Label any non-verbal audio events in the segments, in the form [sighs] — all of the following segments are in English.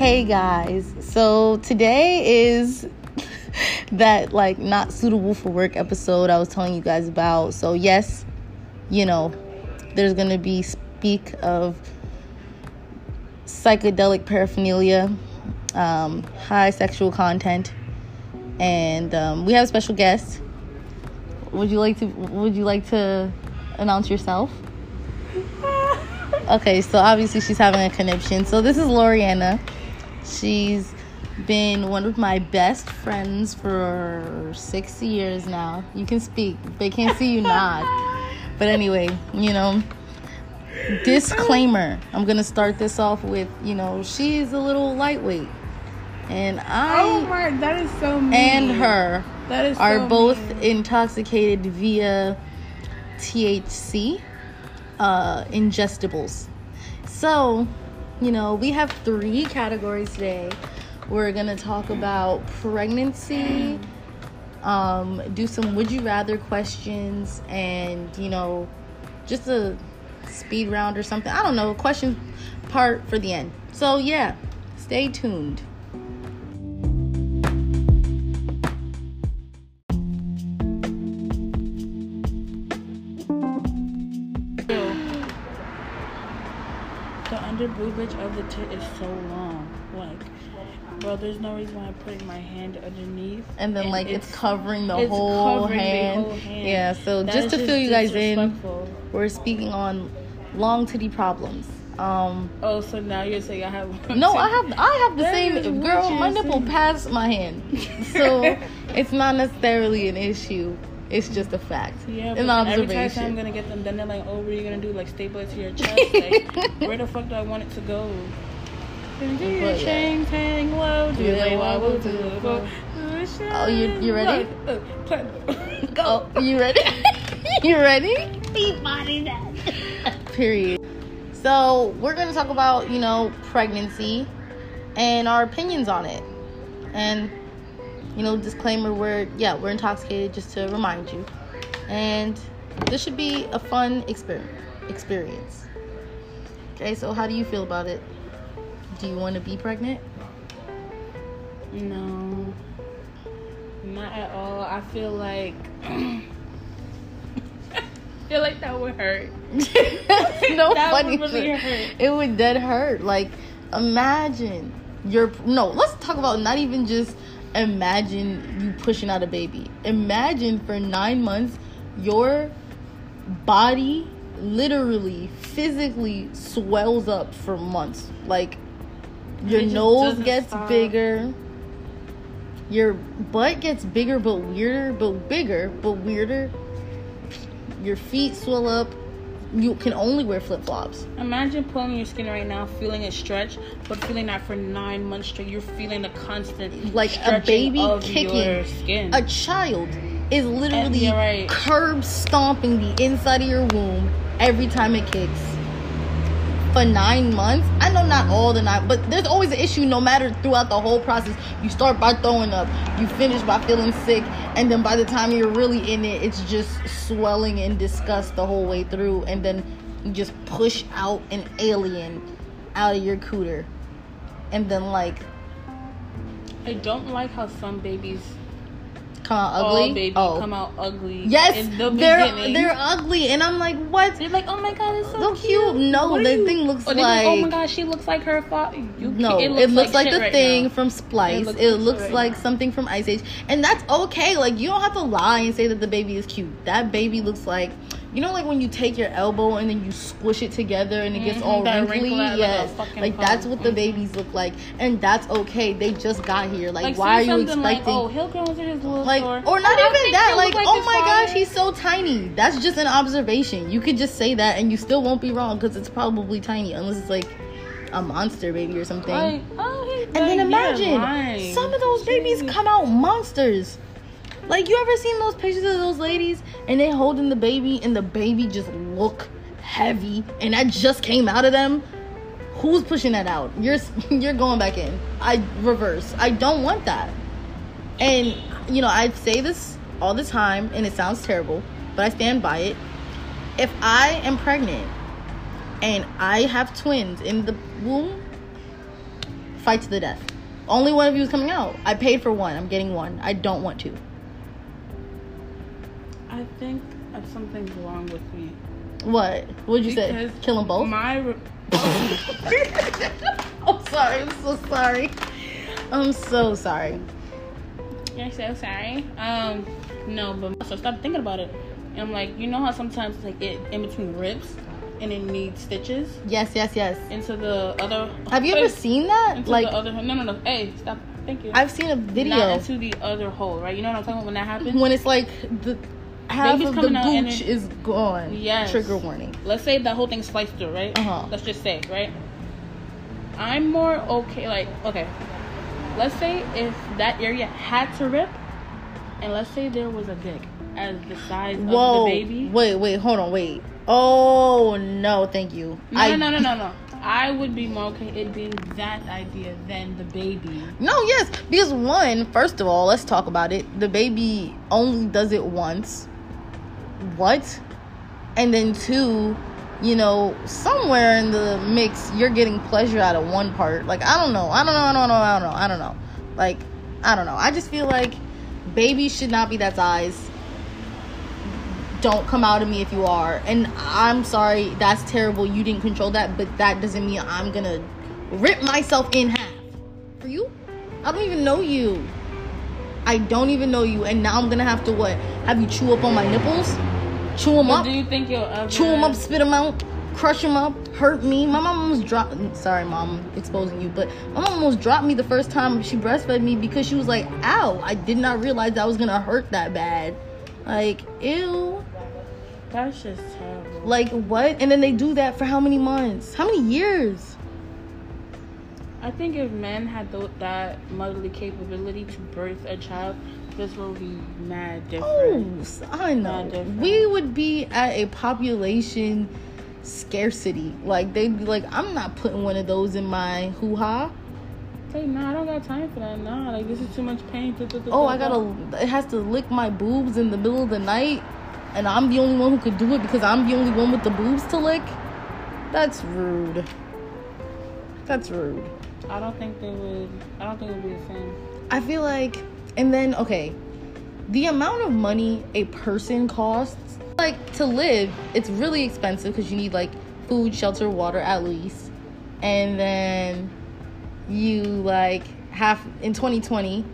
Hey guys, so today is [laughs] that like not suitable for work episode I was telling you guys about. So, yes, you know, there's gonna be speak of psychedelic paraphernalia, um, high sexual content, and um, we have a special guest. Would you like to? Would you like to announce yourself? [laughs] Okay, so obviously she's having a conniption. So this is Loriana. She's been one of my best friends for six years now. You can speak. They can't see you nod. [laughs] But anyway, you know, disclaimer. I'm gonna start this off with, you know, she's a little lightweight. And I Oh my, that is so mean. and her that is are so both mean. intoxicated via THC uh, ingestibles. So, you know, we have three categories today. We're gonna talk about pregnancy, um, do some would you rather questions, and you know, just a speed round or something. I don't know, question part for the end. So yeah, stay tuned. The boobage of the tit is so long. Like, bro, there's no reason why I'm putting my hand underneath. and then like it's, covering the, it's whole, covering the hand. whole hand. Yeah, so That just to fill you guys in, we're speaking on long titty problems. Um Oh, so now you're saying I have. no, I have I have the That same girl, my nipple saying. past my hand. [laughs] So it's not necessarily an issue. It's just a fact. Yeah, an but every time I'm gonna get them, then they're like, "Oh, what are you gonna do? Like staple it to your chest? [laughs] Like, where the fuck do I want it to go?" Do your But, yeah. chains hang low? Do Do they they wobble wobble to to the the floor? Oh, you- you ready? Play- Oh, you ready? [laughs] you ready? Beat body that. [laughs] Period. So we're gonna talk about, you know, pregnancy and our opinions on it. And you know, disclaimer we're yeah, we're intoxicated just to remind you. And this should be a fun exper- experience. Okay, so how do you feel about it? Do you want to be pregnant? No, not at all. I feel like. I [clears throat] feel like that would hurt. [laughs] no [laughs] That funny would really hurt. It would dead hurt. Like, imagine you're no. Let's talk about not even just imagine you pushing out a baby. Imagine for nine months your body literally physically swells up for months. Like your nose gets stop. bigger. Your butt gets bigger but weirder, but bigger but weirder. Your feet swell up. You can only wear flip flops. Imagine pulling your skin right now, feeling it stretch, but feeling that for nine months straight, you're feeling the constant Like a baby kicking your skin. A child is literally right. curb stomping the inside of your womb every time it kicks. For nine months, I know not all the nine, but there's always an issue. No matter throughout the whole process, you start by throwing up, you finish by feeling sick, and then by the time you're really in it, it's just swelling and disgust the whole way through, and then you just push out an alien out of your cooter, and then like I don't like how some babies, come out all ugly. babies, oh, come out ugly. Yes, in the they're beginning. they're ugly, and I'm like, what? They're like, oh my god, it's so, So cute. No, What the thing looks oh, they're like, oh my like- god, she looks like her father. You, No, it looks, like, shit the right thing now. from Splice. It It looks looks, like now. something from Ice Age, and that's okay. Like you don't have to lie and say that the baby is cute. That baby looks like, you know, like when you take your elbow and then you squish it together and it gets Mhm, all wrinkly. out like yes, like that's what the babies look like, and that's okay. They just got here. Like, Like, why are you expecting? Like, oh, he'll go into his little like store. or not Oh, even that like, oh my father. gosh he's so tiny that's just an observation you could just say that and you still won't be wrong because it's probably tiny unless it's like a monster baby or something Like, oh, and then imagine some of those babies come out monsters like you ever seen those pictures of those ladies and they holding the baby and the baby just look heavy and that just came out of them who's pushing that out you're [laughs] you're going back in i reverse i don't want that and you know i say this all the time and it sounds terrible but i stand by it if i am pregnant and i have twins in the womb fight to the death. Only one of you is coming out. I paid for one. I'm getting one. I don't want two. I think something's wrong with me. What? What'd you say? Because Kill them both? My re- [laughs] I'm sorry. I'm so sorry. I'm so sorry. You're so sorry. Um, no, but so stop thinking about it. And I'm like, you know how sometimes it's like it in between ribs and it needs stitches Yes, yes, yes. into the other. Have you ever seen that? into Like, the other? No, no, no. Hey, stop. Thank you. I've seen a video. Not video into the other hole, right? You know what I'm talking about when that happens. when it's like the half Baby's of the coming and gooch it- is gone. Yes. Trigger warning. Let's say the whole thing sliced through, right? Uh-huh. Let's just say, right? I'm more okay. Like, okay. Let's say if that area had to rip, and let's say there was a dick as the size Whoa. of the baby. Wait, wait, hold on, wait. Oh no, thank you. No, I, no, no, no, no, no. I would be more okay it being that idea than the baby. No, yes, because one, first of all, let's talk about it. The baby only does it once. What? And then two, you know, somewhere in the mix, you're getting pleasure out of one part. Like I don't know, I don't know, I don't know, I don't know, I don't know. Like I don't know. I just feel like babies should not be that size. Don't come out of me if you are. And I'm sorry, that's terrible. You didn't control that, but that doesn't mean I'm gonna rip myself in half. For you? I don't even know you. I don't even know you, and now I'm gonna have to what? Have you chew up on my nipples? Chew them But up? do you think you'll ever chew them up, spit them out, crush them up, hurt me. My mom almost dropped. Sorry, mom, exposing you, but my mom almost dropped me the first time she breastfed me because she was like, "Ow!" I did not realize that was gonna hurt that bad. Like, ew. That's just terrible. Like what? And then they do that for how many months? How many years? I think if men had th- that motherly capability to birth a child, this would be mad different. Oh. I know. Different. We would be at a population scarcity. Like they'd be like, I'm not putting one of those in my hoo ha. Hey, nah, I don't got time for that. Nah, like this is too much pain. Oh, I gotta. It has to lick my boobs in the middle of the night, and I'm the only one who could do it because I'm the only one with the boobs to lick. That's rude. That's rude. I don't think they would. I don't think it would be the same. I feel like, and then okay, the amount of money a person costs, like to live, it's really expensive because you need like food, shelter, water at least, and then you like have in 2020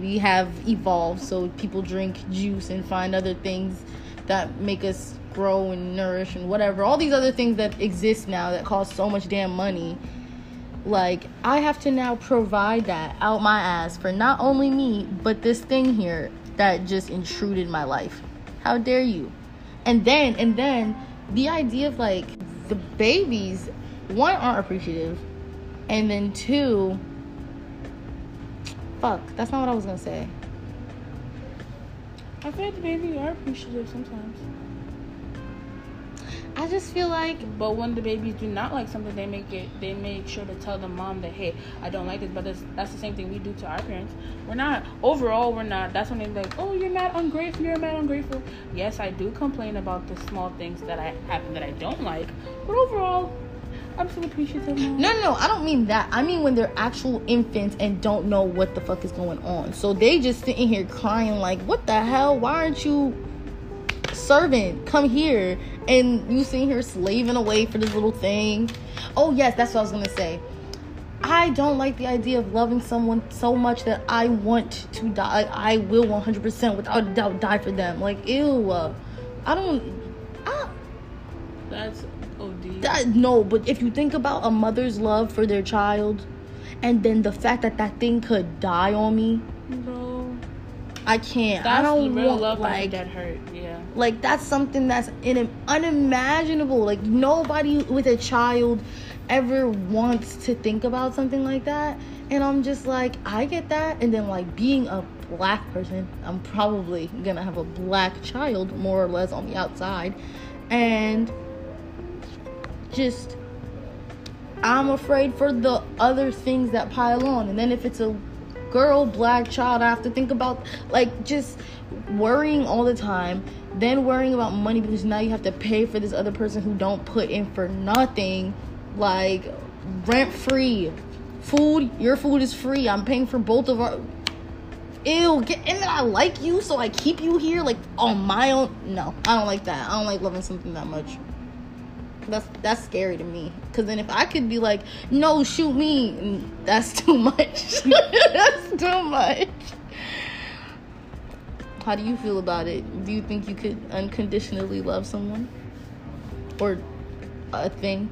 we have evolved so people drink juice and find other things that make us grow and nourish and whatever all these other things that exist now that cost so much damn money like I have to now provide that out my ass for not only me but this thing here that just intruded my life. How dare you? And then and then the idea of like the babies one aren't appreciative and then two fuck that's not what I was gonna say. I feel like the babies are appreciative sometimes. I just feel like But when the babies do not like something, they make it. They make sure to tell the mom that, hey, I don't like this. But that's, that's the same thing we do to our parents. We're not overall. We're not. That's when they're like, oh, you're not ungrateful. You're mad ungrateful. Yes, I do complain about the small things that I happen that I don't like. But overall, I'm still appreciative. No, no, I don't mean that. I mean when they're actual infants and don't know what the fuck is going on. So they just sitting here crying like, "What the hell? Why aren't you servant? Come here!" And you sitting here slaving away for this little thing. Oh yes, that's what I was gonna say. I don't like the idea of loving someone so much that I want to die. I will 100% without a doubt die for them. Like, ew. I don't. I, That's OD. that, no, but if you think about a mother's love for their child, and then the fact that that thing could die on me, Bro, I can't. that's I don't the real want love like that hurt. Yeah. like that's something that's in unimaginable. Like nobody with a child ever wants to think about something like that. And I'm just like, I get that. And then like being a black person, I'm probably gonna have a black child more or less on the outside, and just I'm afraid for the other things that pile on. And then if it's a girl, black child, I have to think about like just worrying all the time, then worrying about money because now you have to pay for this other person who don't put in for nothing, like rent free food. Your food is free. I'm paying for both of our. Ew, get, then I like you, so I keep you here, like on my own. No, I don't like that. I don't like loving something that much. That's that's scary to me. Cause then if I could be like, no, shoot me, that's [laughs] too much. that's too much. How do you feel about it? Do you think you could unconditionally love someone? Or a thing?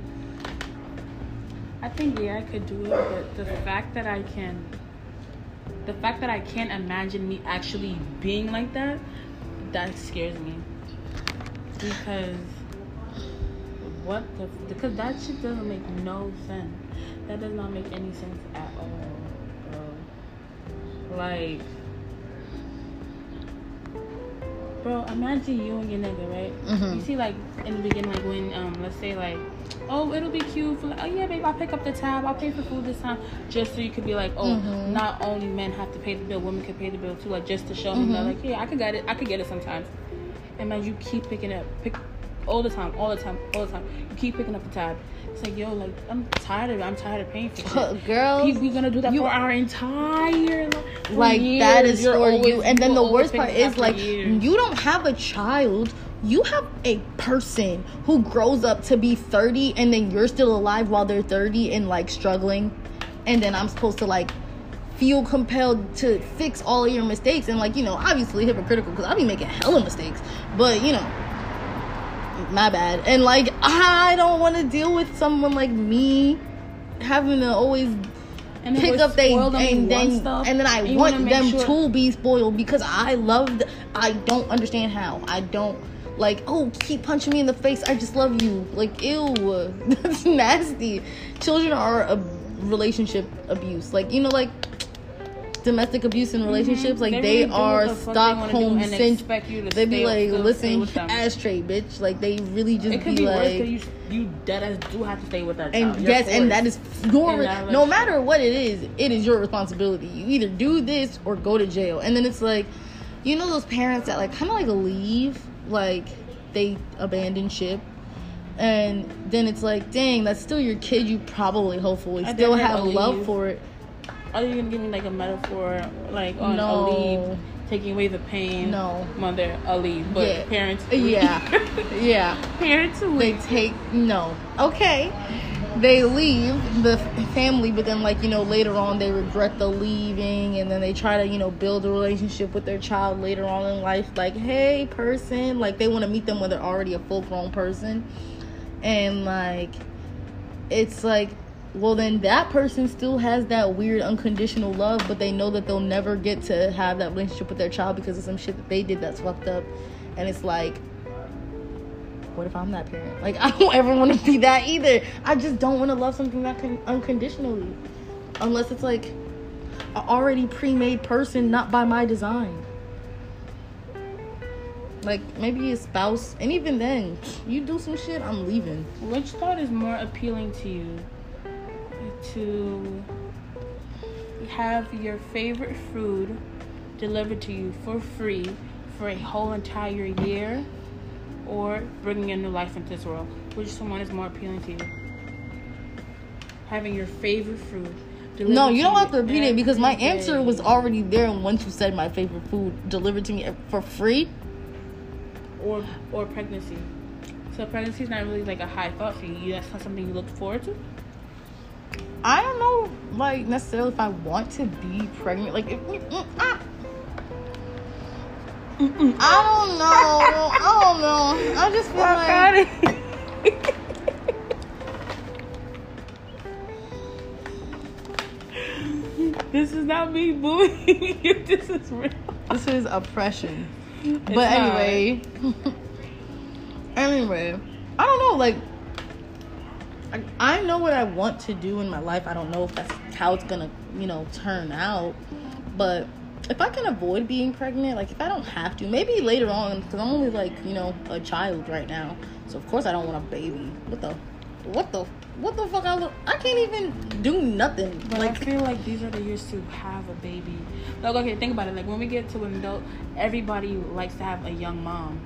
I think yeah, I could do it, but the fact that I can, the fact that I can't imagine me actually being like that, that scares me. Because what the? Because that shit doesn't make no sense. That does not make any sense at all, bro. Like bro, imagine you and your nigga, right? Mhm. You see, like in the beginning, like when, um, let's say, like, oh, it'll be cute for, like, oh yeah, babe, I'll pick up the tab, I'll pay for food this time, just so you could be like, oh, Mhm. not only men have to pay the bill, women can pay the bill too, like just to show him that, Mhm. like, yeah, I could get it, I could get it sometimes. And man, you keep picking up, pick all the time, all the time, all the time. You keep picking up the tab. It's like, yo, like I'm tired of it. I'm tired of paying for shit. [laughs] Girl, We, we gonna do that you- for our entire life. Like that years. is You're for always- you and then the worst part is like years. you don't have a child you have a person who grows up to be 30 and then you're still alive while they're 30 and like struggling and then i'm supposed to like feel compelled to fix all of your mistakes and like you know obviously hypocritical because i'll be making hella mistakes but you know my bad. And like i don't want to deal with someone like me having to always and pick up they and we and want then stuff, and then I and want them sure- to be spoiled because I love I don't understand how. I don't like oh keep punching me in the face I just love you. Like ew [laughs] that's nasty. Children are a relationship abuse. Like you know like domestic abuse in relationships like Mm-hmm. They they, really are the they Stockholm syndrome expect you to they be like listen ashtray bitch like they really just It could be be like because you you dead as do have to stay with that and. You're yes, and that is forced. your no matter what it is, it is your responsibility. You either do this or go to jail. And then it's like, you know, those parents that like kind of like leave, like they abandon ship, and then it's like, dang, that's still your kid. You probably, hopefully, I still have love for it. Are you gonna give me like a metaphor, like on No. a leave, taking away the pain? No. mother a leave, but Yeah. parents, Yeah, [laughs] yeah. parents they take no okay they leave the family but then like you know later on they regret the leaving and then they try to you know build a relationship with their child later on in life like hey person like they want to meet them when they're already a full grown person and like it's like well then that person still has that weird unconditional love but they know that they'll never get to have that relationship with their child because of some shit that they did that's fucked up and it's like what if I'm that parent? Like, [laughs] I don't ever want to be that either. I just don't want to love something that can unconditionally, unless it's like a already pre-made person, not by my design. Like maybe a spouse, and even then, you do some shit, I'm leaving. Which thought is more appealing to you? To have your favorite food delivered to you for free for a whole entire year, or bringing a new life into this world? Which one is more appealing to you? Having your favorite food. delivered No, you don't have to repeat it because my answer was already there. And once you said my favorite food delivered to me for free, or or pregnancy. So pregnancy is not really like a high thought for you. That's not something you look forward to. I don't know, like necessarily if I want to be pregnant. Like, if, mm, ah. I don't know. I don't know. I just feel like this is not me bullying [laughs] you. This is real. this is oppression. It's but anyway, [laughs] anyway, I don't know. Like, I, I know what I want to do in my life. I don't know if that's how it's gonna, you know, turn out. But if I can avoid being pregnant, like if I don't have to, maybe later on, because I'm only like, you know, a child right now. So of course I don't want a baby. What the, what the, what the fuck? I look, I can't even do nothing. But like, I feel like these are the years to have a baby. Like, okay, think about it. Like when we get to an adult, everybody likes to have a young mom.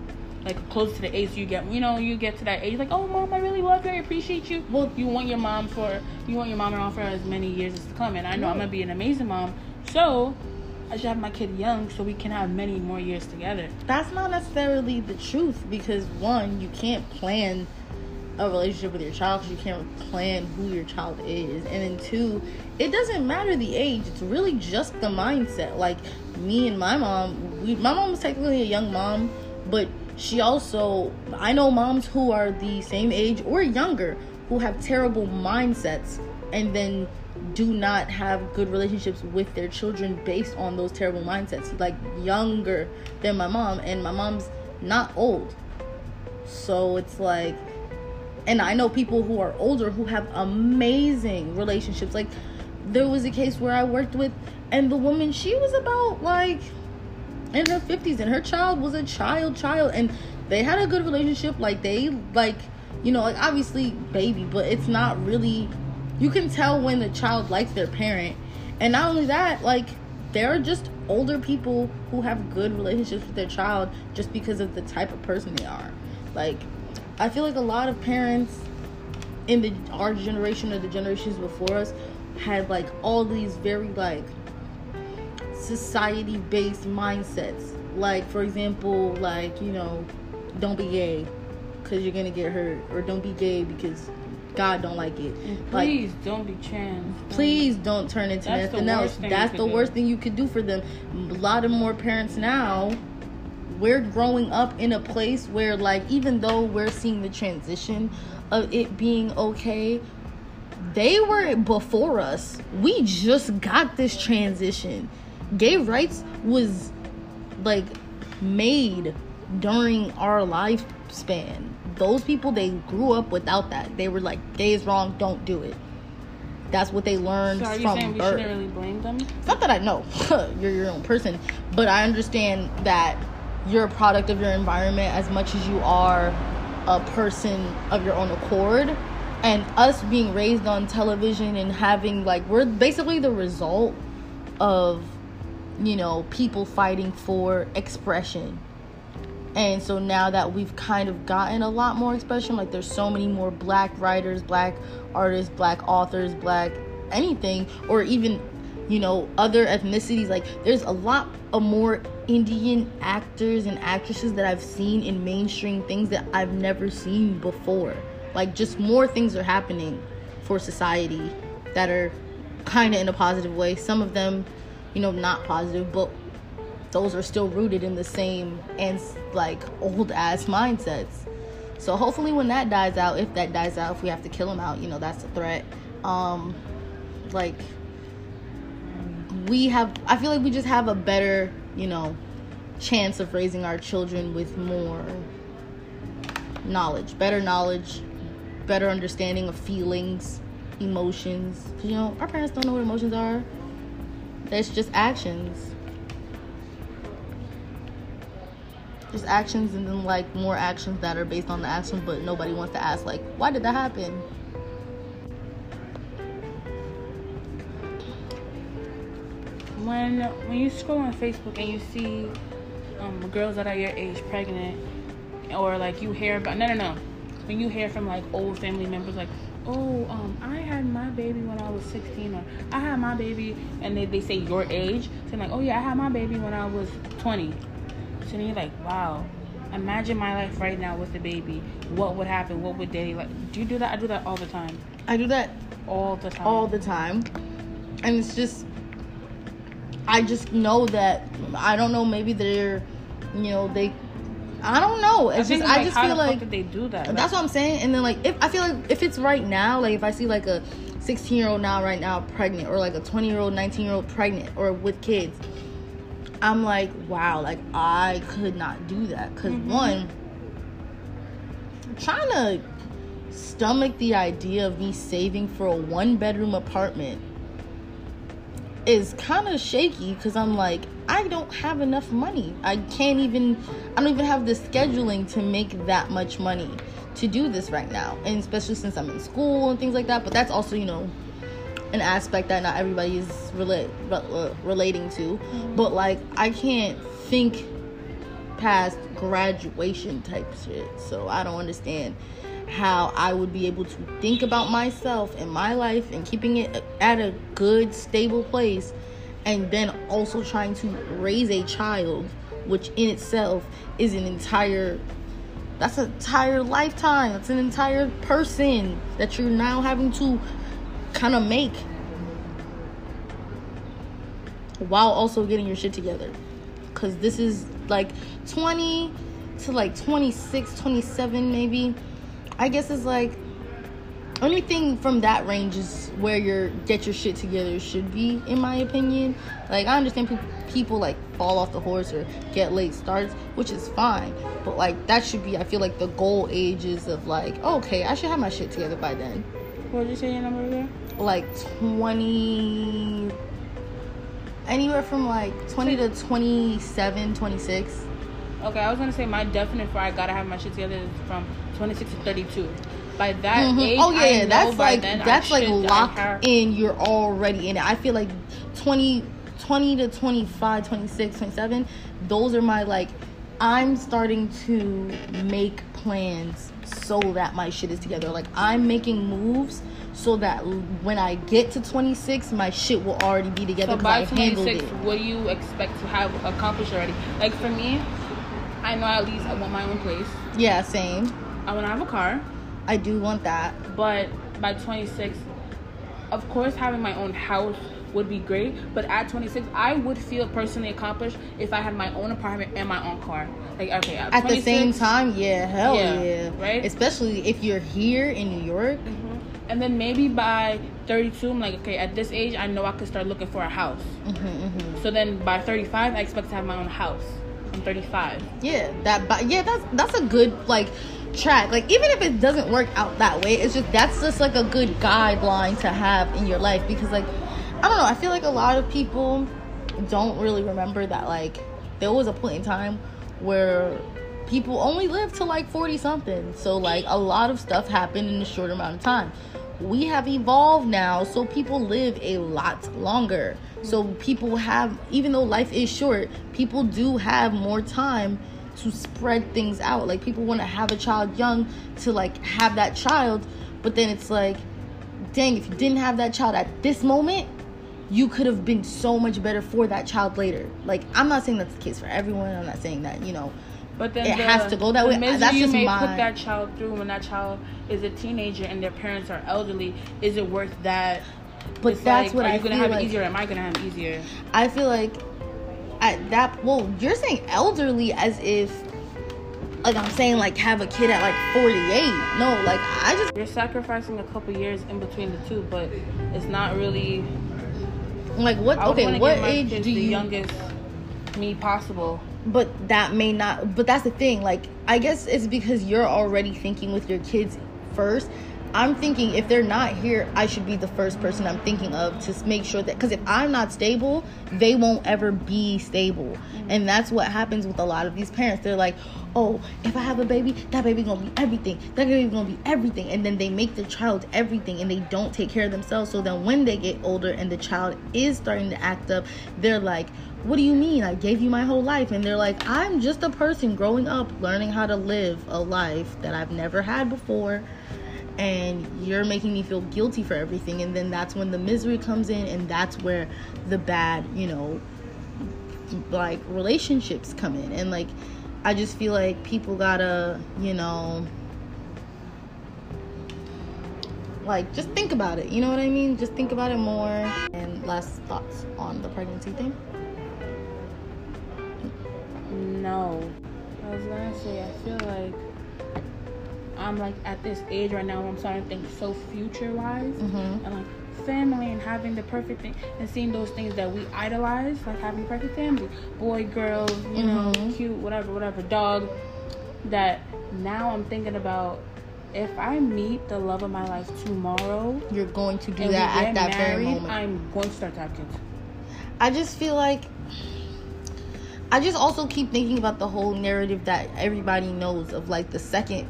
Like close to the age you get you know you get to that age like oh mom I really love you I appreciate you well you want your mom for you want your mom around for as many years as to come and I know I'm gonna be an amazing mom so I should have my kid young so we can have many more years together That's not necessarily the truth because one, you can't plan a relationship with your child because you can't plan who your child is, and then two, it doesn't matter the age. It's really just the mindset. Like me and my mom, we, my mom was technically a young mom, but she also I know moms who are the same age or younger who have terrible mindsets and then do not have good relationships with their children based on those terrible mindsets. Like younger than my mom, and my mom's not old. So it's like, and I know people who are older who have amazing relationships. Like, there was a case where I worked with, and the woman, she was about like in her 50s, and her child was a child, child, and they had a good relationship. Like, they, like, you know, like obviously baby, but it's not really you can tell when the child likes their parent. And not only that, like there are just older people who have good relationships with their child just because of the type of person they are. Like I feel like a lot of parents in the our generation or the generations before us had like all these very like society based mindsets. Like for example, like, you know, don't be gay because you're gonna get hurt or don't be gay because God don't like it. and Like, please don't be trans please don't turn into That's nothing else. That's the do. worst thing you could do for them. A lot of more parents now, we're growing up in a place where, like, even though we're seeing the transition of it being okay, they were before us. We just got this transition. Gay rights was like made during our lifespan. Those people they grew up without that. They were like, gay is wrong, don't do it. That's what they learned so are you from saying we birth. shouldn't really blame them It's not that I know [laughs] you're your own person, but I understand that you're a product of your environment as much as you are a person of your own accord. And us being raised on television and having like we're basically the result of you know people fighting for expression. And so now that we've kind of gotten a lot more expression, like there's so many more black writers, black artists, black authors, black anything, or even, you know, other ethnicities. Like there's a lot of more Indian actors and actresses that I've seen in mainstream things that I've never seen before. Like just more things are happening for society that are kind of in a positive way. Some of them, you know, not positive, but those are still rooted in the same and like old ass mindsets. So hopefully when that dies out, if that dies out, if we have to kill him out, you know, that's a threat. Um like we have I feel like we just have a better, you know, chance of raising our children with more knowledge, better knowledge, better understanding of feelings, emotions. you know, our parents don't know what emotions are. It's just actions. Just actions and then like more actions that are based on the actions, but nobody wants to ask like, why did that happen? when when you scroll on Facebook and you see um, girls that are your age pregnant, or like you hear about no no no, when you hear from like old family members like, oh um I had my baby when I was 16 or I had my baby and they, they say your age, so like oh yeah I had my baby when I was 20, so then you're like wow. Imagine my life right now with the baby. What would happen? What would they like? Do you do that? I do that all the time. I do that All the time. all the time. And it's just I just know that I don't know maybe they're you know, they I don't know. It's think just I just feel like they do that? That's what I'm saying. And then like if I feel like if it's right now, like if I see like a 16 year old now right now pregnant, or like a 20 year old, 19 year old pregnant, or with kids, I'm like, wow, like I could not do that because mm-hmm. one, trying to stomach the idea of me saving for a one bedroom apartment is kind of shaky because I'm like, I don't have enough money. I can't even, I don't even have the scheduling to make that much money to do this right now. And especially since I'm in school and things like that. But that's also, you know, an aspect that not everybody is relate, re- uh, relating to. But like, I can't think past graduation type shit. So I don't understand how I would be able to think about myself and my life and keeping it at a good, stable place, and then also trying to raise a child, which in itself is an entire that's an entire lifetime. That's an entire person that you're now having to kind of make while also getting your shit together. Cuz this is like 20 to like 26, 27 maybe. I guess it's like only thing from that range is where your get your shit together should be in my opinion. Like i understand people, people like fall off the horse or get late starts which is fine. But like that should be i feel like the goal ages of like okay i should have my shit together by then. What did you say your number again? Like 20 anywhere from like 20 to 27 26 okay i was gonna say my definite for i gotta have my shit together is from 26 to 32 by that mm-hmm. age, oh yeah, that's like that's like locked in. You're already in it. I feel like 20, 20 to 25, 26, 27, Those are my like. I'm starting to make plans so that my shit is together. Like I'm making moves so that when I get to 26, my shit will already be together. So by 26, what do you expect to have accomplished already? Like for me, I know at least I want my own place. Yeah, same. I want to have a car. I do want that. But by 26, of course, having my own house would be great. But at 26, I would feel personally accomplished if I had my own apartment and my own car. Like, okay, at, at the same time, yeah, hell yeah, yeah, right. Especially if you're here in New York. Mm-hmm. And then maybe by 32, I'm like, okay, at this age, I know I could start looking for a house. Mm-hmm, mm-hmm. So then by 35, I expect to have my own house. I'm 35. Yeah, that. But yeah, that's that's a good like track. Like even if it doesn't work out that way, it's just that's just like a good guideline to have in your life because like I don't know, I feel like a lot of people don't really remember that like there was a point in time where people only lived to like 40 something. So like a lot of stuff happened in a short amount of time. We have evolved now, so people live a lot longer. So people have even though life is short, people do have more time to spread things out. Like people want to have a child young to like have that child, but then it's like, dang, if you didn't have that child at this moment, you could have been so much better for that child later. Like I'm not saying that's the case for everyone. I'm not saying that you know. But then it the, has to go that way. That's you just may my... put that child through when that child is a teenager and their parents are elderly. Is it worth that? But it's that's like, what are I you gonna have like, it easier? am I gonna have it easier? I feel like at that well you're saying elderly as if like i'm saying like have a kid at like 48 no like i just you're sacrificing a couple years in between the two but it's not really like what okay what age do you youngest me possible. But that may not but that's the thing like i guess it's because you're already thinking with your kids first I'm thinking if they're not here, I should be the first person I'm thinking of to make sure that because if I'm not stable, they won't ever be stable. Mm-hmm. And that's what happens with a lot of these parents. They're like, oh, if I have a baby, that baby gonna be everything. That baby gonna be everything. And then they make the child everything and they don't take care of themselves. So then when they get older and the child is starting to act up, they're like, what do you mean? I gave you my whole life. And they're like, I'm just a person growing up, learning how to live a life that I've never had before and you're making me feel guilty for everything and then that's when the misery comes in and that's where the bad you know like relationships come in. And like i just feel like people gotta you know like just think about it. You know what i mean? Just think about it more. And last thoughts on the pregnancy thing? No. I was gonna say i feel like I'm like at this age right now I'm starting to think so future wise mm-hmm. and like family and having the perfect thing and seeing those things that we idolize, like having a perfect family, boy, girl, you mm-hmm. know, cute, whatever, whatever, dog. That now I'm thinking about if I meet the love of my life tomorrow, you're going to do that at that married, very moment. I'm going to start to have kids. I just feel like I just also keep thinking about the whole narrative that everybody knows of like the second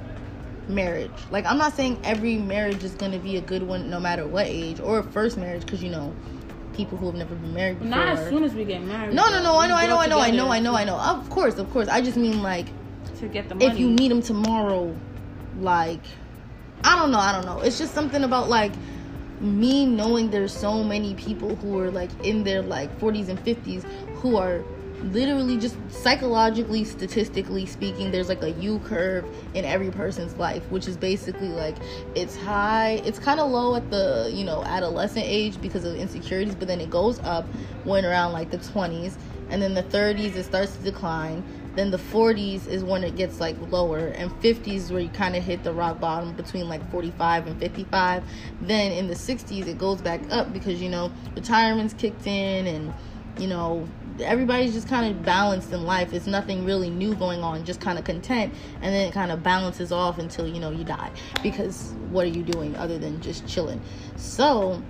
marriage. Like I'm not saying every marriage is going to be a good one no matter what age or first marriage cuz you know people who have never been married before. Not as soon as we get married. No, no, no. I know, I know, I know, I know, I know, I know. Of course, of course. I just mean like To get the money. if you meet him tomorrow, like I don't know, I don't know. It's just something about like me knowing there's so many people who are like in their like 40s and 50s who are literally just psychologically statistically speaking there's like a u curve in every person's life which is basically like it's high it's kind of low at the you know adolescent age because of insecurities but then it goes up when around like the 20s and then the 30s it starts to decline then the 40s is when it gets like lower and 50s is where you kind of hit the rock bottom between like 45 and 55 then in the 60s it goes back up because you know retirement's kicked in and you know everybody's just kind of balanced in life it's nothing really new going on just kind of content and then it kind of balances off until you know you die because what are you doing other than just chilling so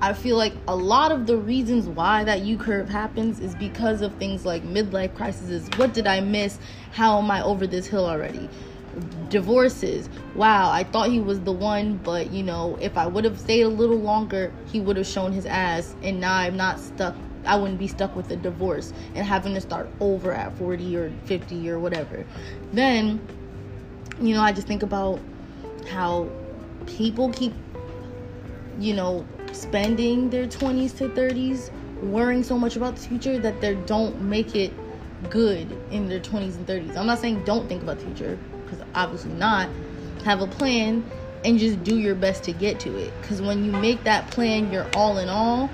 I feel like a lot of the reasons why that U curve happens is because of things like midlife crises. What did I miss? How am I over this hill already? Divorces. Wow, I thought he was the one, but you know, if I would have stayed a little longer, he would have shown his ass, and now I'm not stuck. I wouldn't be stuck with a divorce and having to start over at 40 or 50 or whatever. Then, you know, I just think about how people keep you know, spending their 20s to 30s worrying so much about the future that they don't make it good in their 20s and 30s. I'm not saying don't think about the future, because obviously not. Have a plan and just do your best to get to it. Because when you make that plan your all in all,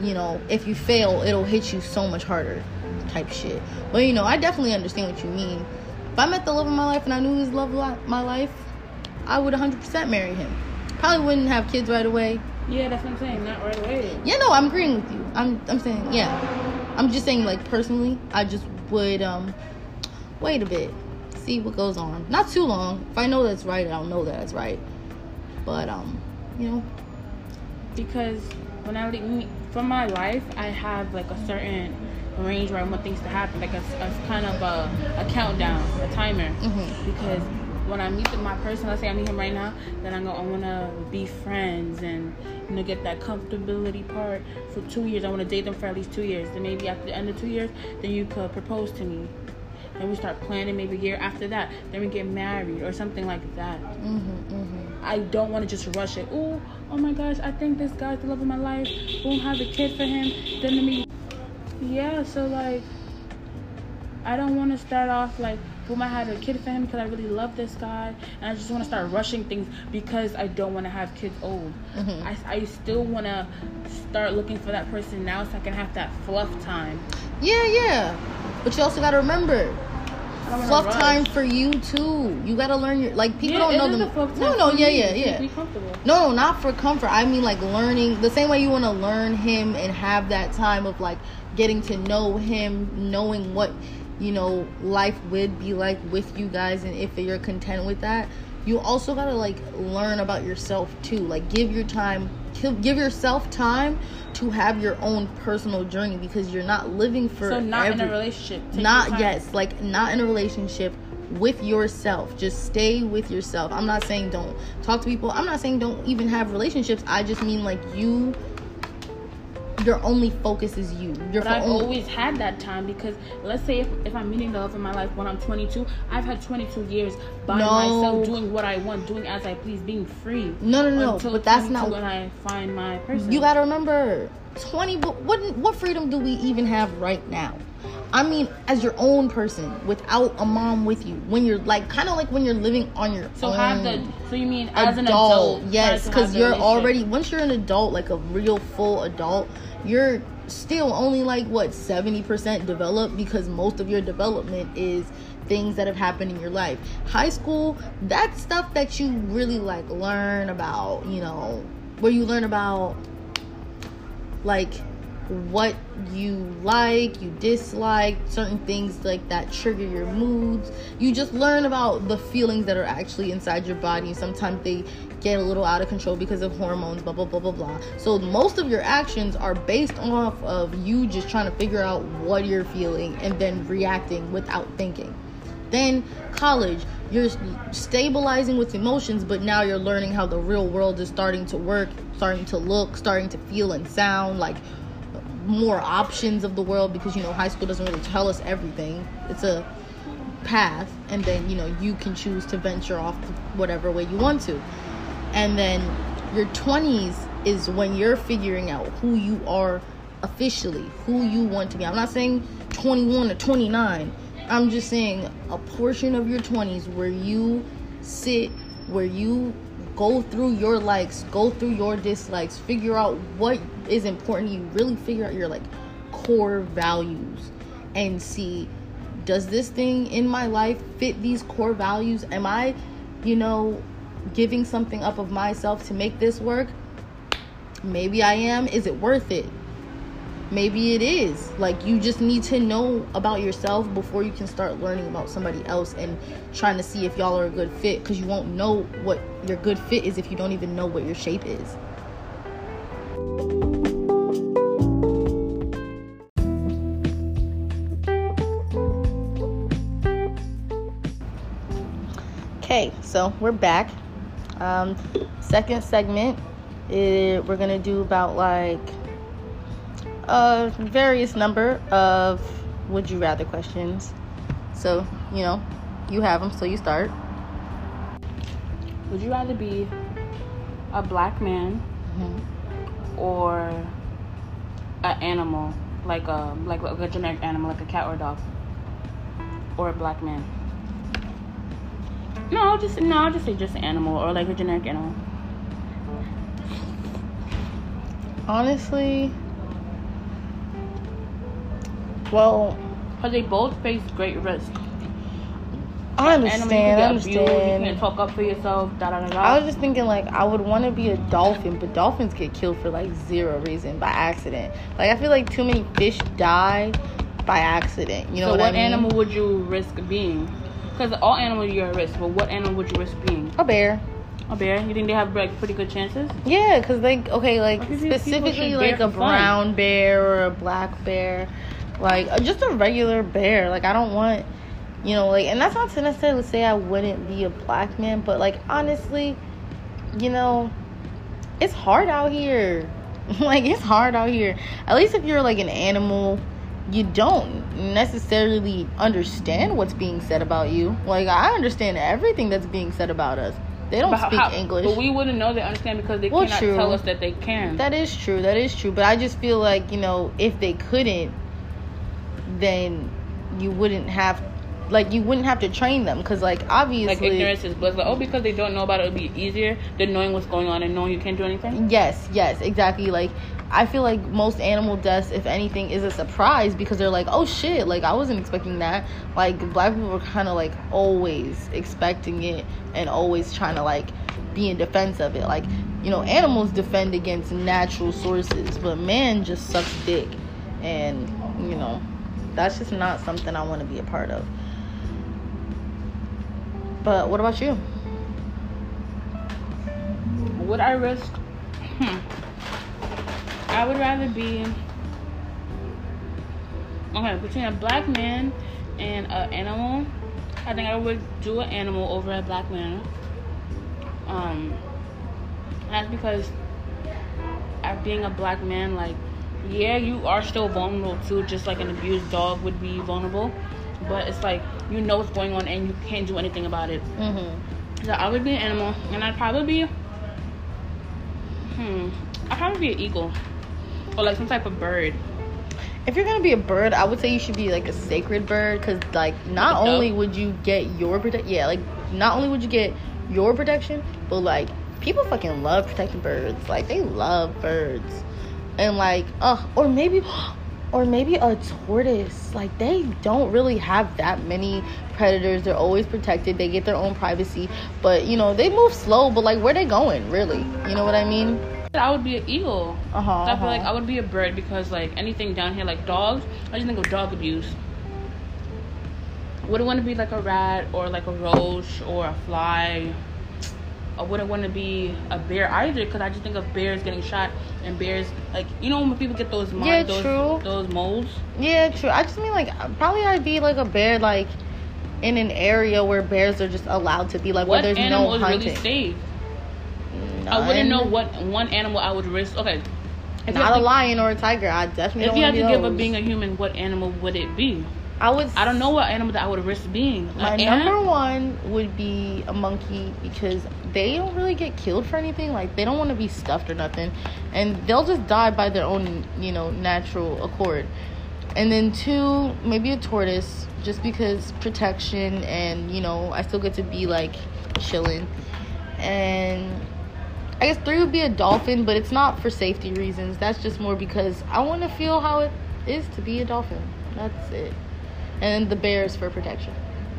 you know, if you fail, it'll hit you so much harder, type shit. But you know, I definitely understand what you mean. If I met the love of my life and I knew he was love of my life, I would 100% marry him. Probably wouldn't have kids right away. Yeah, that's what I'm saying. Not right away. Yeah, no, I'm agreeing with you. I'm I'm saying yeah. I'm just saying like personally, I just would um wait a bit, see what goes on. Not too long. If I know that's right, I'll know that that's right. But um, you know, because when I leave from my life, I have like a certain range where I want things to happen, like a, a kind of a, a countdown, a timer. Mhm. Because when I meet my person, let's say I meet him right now, then I go, I want to be friends and you know get that comfortability part for two years. I want to date them for at least two years. Then maybe after the end of two years, then you could propose to me. Then we start planning maybe a year after that. Then we get married or something like that. mhm, mhm. I don't want to just rush it. Oh, oh my gosh, I think this guy's the love of my life. Boom, have a kid for him. Then to me, yeah. So like, I don't want to start off like, boom, I had a kid for him because I really love this guy, and I just want to start rushing things because I don't want to have kids old. Mhm. I, I still want to start looking for that person now so I can have that fluff time. Yeah, yeah. But you also gotta remember, Fluff time for you too. You gotta learn your like people Yeah, don't know them. No, no, yeah, yeah, yeah. Be comfortable. No, no, not for comfort. I mean like learning the same way you want to learn him and have that time of like getting to know him, knowing what you know life would be like with you guys, and if you're content with that. You also gotta like learn about yourself too. Like give your time, give give yourself time to have your own personal journey because you're not living for So not in a relationship. Take not yes like not in a relationship with yourself. Just stay with yourself. I'm not saying don't talk to people. I'm not saying don't even have relationships. I just mean like you your only focus is you your But I've only, always had that time because let's say if, if I'm meeting the love of my life when I'm 22, I've had 22 years by No. myself doing what I want, doing as I please, being free. no no no until but that's not when I find my person. you gotta remember 20 but what what freedom do we even have right now i mean as your own person without a mom with you when you're like kind of like when you're living on your so own So have the so you mean as an adult? yes because you're already once you're an adult like a real full adult you're still only like what 70% developed because most of your development is things that have happened in your life high school that's stuff that you really like learn about you know where you learn about like what you like, you dislike, certain things like that trigger your moods. You just learn about the feelings that are actually inside your body. Sometimes they get a little out of control because of hormones, blah blah blah blah blah. So most of your actions are based off of you just trying to figure out what you're feeling and then reacting without thinking. Then college, you're stabilizing with emotions, but now you're learning how the real world is starting to work, starting to look, starting to feel and sound like more options of the world because you know high school doesn't really tell us everything. It's a path and then you know you can choose to venture off whatever way you want to. And then your 20s is when you're figuring out who you are officially, who you want to be. I'm not saying 21 or 29. I'm just saying a portion of your 20s where you sit, where you go through your likes, go through your dislikes, figure out what is important you, really figure out your like core values and see does this thing in my life fit these core values? Am I, you know, giving something up of myself to make this work? Maybe I am. Is it worth it? Maybe it is. Like, you just need to know about yourself before you can start learning about somebody else and trying to see if y'all are a good fit because you won't know what your good fit is if you don't even know what your shape is. Okay, so we're back. Um, second segment, it, we're gonna do about like a various number of would you rather questions. So you know, you have them, so you start. Would you rather be a black man mm-hmm. Or an animal, like a like, a generic animal, like a cat or a dog, or a black man? No, I'll just no, I'll just say just an animal or like a generic animal. Honestly, well, because they both face great risk. I understand. I understand. Abused, you can't talk up for yourself. Da, da, da, da. I was just thinking like I would want to be a dolphin, but dolphins get killed for like zero reason by accident. Like I feel like too many fish die by accident. You know so what, what I mean? animal would you risk being? Because all animals you're at risk, but what animal would you risk being? A bear. A bear? You think they have like pretty good chances? Yeah, because like okay, like specifically like a brown fun. bear or a black bear, like just a regular bear. Like I don't want, you know, like and that's not to necessarily say I wouldn't be a black man, but like honestly, you know, it's hard out here. [laughs] like it's hard out here. At least if you're like an animal you don't necessarily understand what's being said about you. Like I understand everything that's being said about us. They don't speak how, English. But we wouldn't know they understand because they well, cannot true. tell us that they can. That is true. That is true. But I just feel like, you know, if they couldn't, then you wouldn't have like you wouldn't have to train them because like obviously like ignorance is bliss like oh because they don't know about it it'll be easier than knowing what's going on and knowing you can't do anything yes yes exactly like I feel like most animal deaths, if anything, is a surprise because they're like, oh shit, like I wasn't expecting that. Like black people are kind of like always expecting it and always trying to like be in defense of it. Like, you know, animals defend against natural sources, but man just sucks dick. And, you know, that's just not something I want to be a part of. But what about you? Would I risk? Hmm. I would rather be okay between a black man and an animal. I think I would do an animal over a black man. Um, that's because at being a black man, like, yeah, you are still vulnerable too, just like an abused dog would be vulnerable. But it's like you know what's going on and you can't do anything about it. Mm-hmm. So I would be an animal, and I'd probably be, hmm, I'd probably be an eagle or like some type of bird if you're gonna be a bird, I would say you should be like a sacred bird, because like not only would you get your protect, yeah, like not only would you get your protection, but like people fucking love protecting birds, like they love birds, and like, uh, or maybe, or maybe a tortoise, like they don't really have that many predators. They're always protected. They get their own privacy, but you know they move slow. But like, where they going, really? You know what I mean? I would be an eagle. Uh-huh, I feel uh-huh. like I would be a bird because like anything down here, like dogs, I just think of dog abuse. Wouldn't want to be like a rat or like a roach or a fly. I wouldn't want to be a bear either because I just think of bears getting shot and bears like you know when people get those mold, yeah, those, true. those molds. Yeah, true. I just mean like probably I'd be like a bear like in an area where bears are just allowed to be, like where What there's animal no is hunting. really safe? I wouldn't know what one animal I would risk. Okay, if Not a to- lion or a tiger. I definitely If you had to give up being a human, what animal would it be? I would. I don't know what animal that I would risk being. My number ant? one would be a monkey because they don't really get killed for anything. Like they don't want to be stuffed or nothing, and they'll just die by their own, you know, natural accord. And then two, maybe a tortoise, just because protection and you know I still get to be like chilling. And I guess three would be a dolphin, but it's not for safety reasons. That's just more because I want to feel how it is to be a dolphin. That's it. And the bears for protection.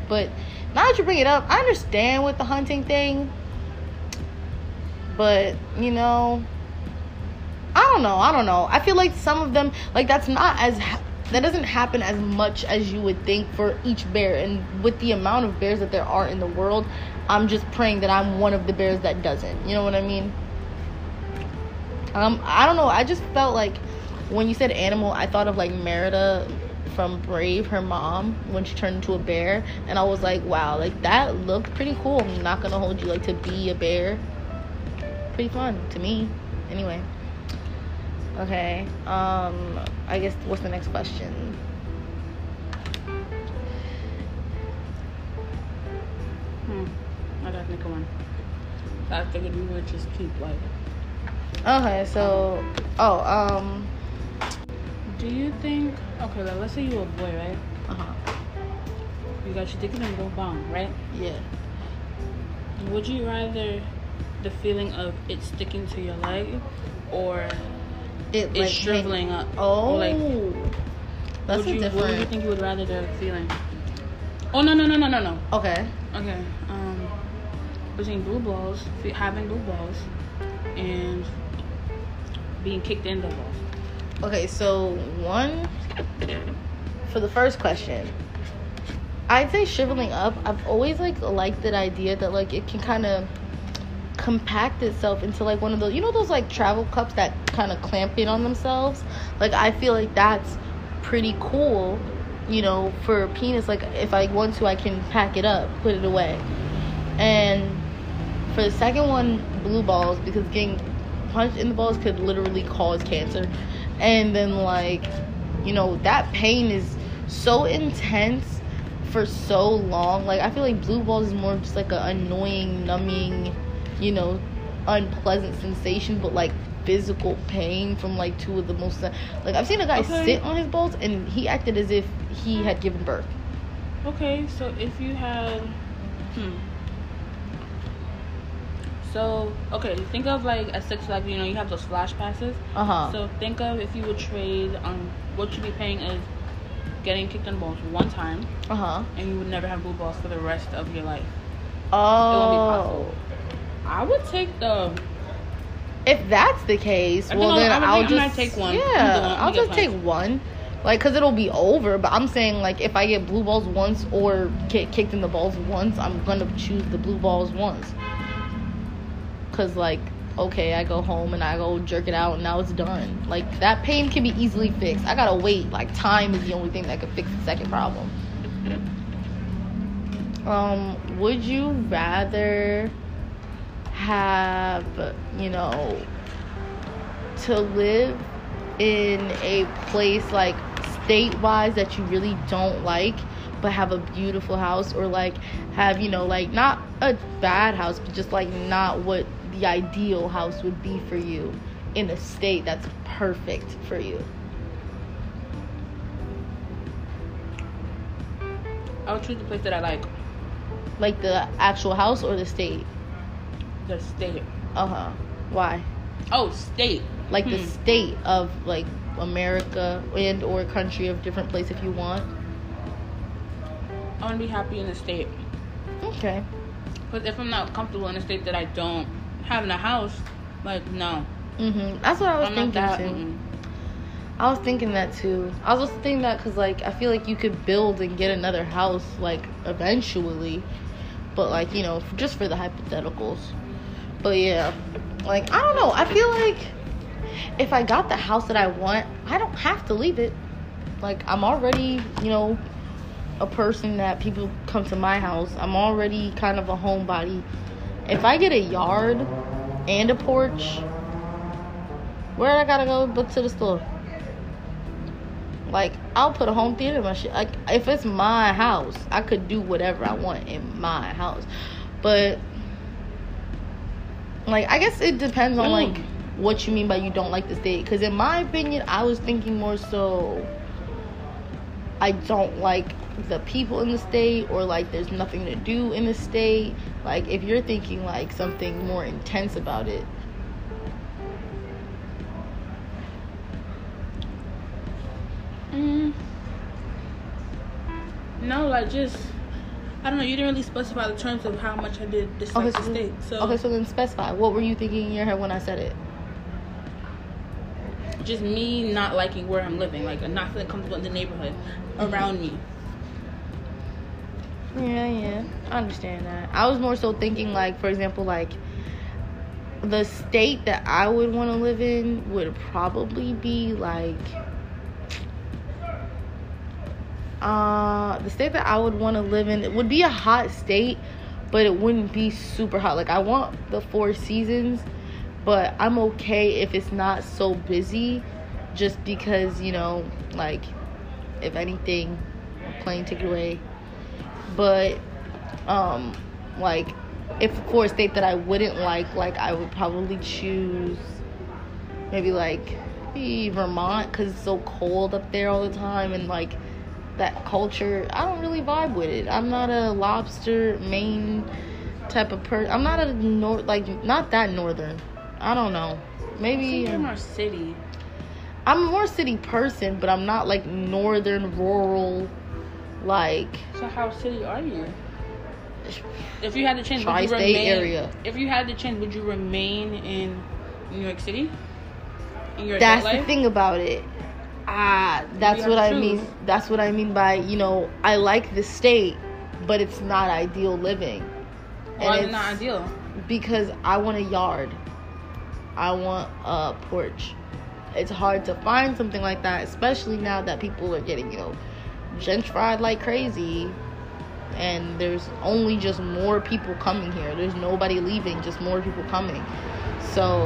But now that you bring it up, I understand with the hunting thing. But, you know, I don't know. I don't know. I feel like some of them, like, that's not as. That doesn't happen as much as you would think for each bear. And with the amount of bears that there are in the world, I'm just praying that I'm one of the bears that doesn't. You know what I mean? Um, I don't know. I just felt like when you said animal, I thought of like Merida from Brave, her mom, when she turned into a bear, and I was like, wow, like that looked pretty cool. I'm not gonna hold you like to be a bear. Pretty fun to me, anyway. Okay. Um, I guess what's the next question? Hmm. I gotta think of one. I figured we would just keep like. Okay, so oh um Do you think? Okay, like, let's say you're a boy, right? uh huh You got your dick in a little bomb, right? yeah Would you rather the feeling of it sticking to your leg, or it it shriveling up? Oh, like, that's would a you, What would you different. think you would rather the feeling? Oh no no no no no no. Okay. Okay. Um, between blue balls, having blue balls, and being kicked in the balls. Okay, so one for the first question. I'd say shriveling up. I've always like liked that idea that like it can kind of compact itself into like one of those you know those like travel cups that kind of clamp in on themselves. Like I feel like that's pretty cool, you know, for a penis. Like if I want to, I can pack it up, put it away. And for the second one, blue balls because getting punched in the balls could literally cause cancer. And then like, you know, that pain is so intense for so long. Like I feel like blue balls is more just like a annoying, numbing, you know, unpleasant sensation, but like physical pain from like two of the most like I've seen a guy Okay. sit on his balls and he acted as if he had given birth. Okay, so if you had, hmm. So okay, think of like a Six Flags. You know, you have those flash passes. Uh huh. So think of if you would trade um what you'd be paying is getting kicked in the balls one time, uh huh. and you would never have blue balls for the rest of your life. Oh. It won't be possible. I would take the. If that's the case, I well then I'll- I think I just might take one. Yeah, I'll just take one, like because it'll be over. But I'm saying like if I get blue balls once or get kicked in the balls once, I'm gonna choose the blue balls once. Cause like okay, I go home and I go jerk it out and now it's done. Like that pain can be easily fixed. I gotta wait. Like time is the only thing that can fix the second problem. [laughs] Um, would you rather have, you know, to live in a place like state wise that you really don't like, but have a beautiful house, or like have, you know, like not a bad house, but just like not what the ideal house would be for you in a state that's perfect for you? I would choose the place that I like. Like the actual house or the state? The state. Uh huh. Why? Oh, state. like the Hmm. state of like America and or country of different place if you want. I want to be happy in the state. Okay. Because if I'm not comfortable in a state that I don't have in a house, like no, Mhm. That's what I was I'm thinking that. too. mm-mm. I was thinking that too. I was thinking that because like I feel like you could build and get another house like eventually, but like you know just for the hypotheticals. But yeah, like I don't know. I feel like if I got the house that I want, I don't have to leave it. Like I'm already you know a person that people come to my house. I'm already kind of a homebody. If I get a yard and a porch, where I gotta go but to the store? Like I'll put a home theater in my shit. Like if it's my house, I could do whatever I want in my house. But like I guess it depends on like mm. what you mean by you don't like the state. Because in my opinion, I was thinking more so. I don't like the people in the state or like there's nothing to do in the state. Like if you're thinking like something more intense about it. Mm. No, like just I don't know. You didn't really specify the terms of how much I did dislike Okay, the so, state. So okay, so then specify. What were you thinking in your head when I said it? just me not liking where I'm living, like I'm not feeling comfortable in the neighborhood around me. Yeah, yeah. I understand that. I was more so thinking like, for example, like the state that I would want to live in would probably be like uh the state that I would want to live in it would be a hot state, but it wouldn't be super hot. Like I want the four seasons, but I'm okay if it's not so busy just because, you know, like if anything, plane ticket away but um like if for a state that I wouldn't like like I would probably choose maybe like Vermont cuz it's so cold up there all the time and like that culture I don't really vibe with it. I'm not a lobster Maine type of person. I'm not a nor like not that northern. I don't know. Maybe You're more city. I'm a more city person, but I'm not like northern rural like So how city are you? If you had to change, would you remain? area. If you had to change, would you remain in New York City? In your that's the thing about it. Ah, that's what I choose. mean. That's what I mean by you know I like the state, but it's not ideal living. Why it not ideal? Because I want a yard. I want a porch. It's hard to find something like that, especially now that people are getting you know gentrified like crazy, and there's only just more people coming here. There's nobody leaving, just more people coming. So,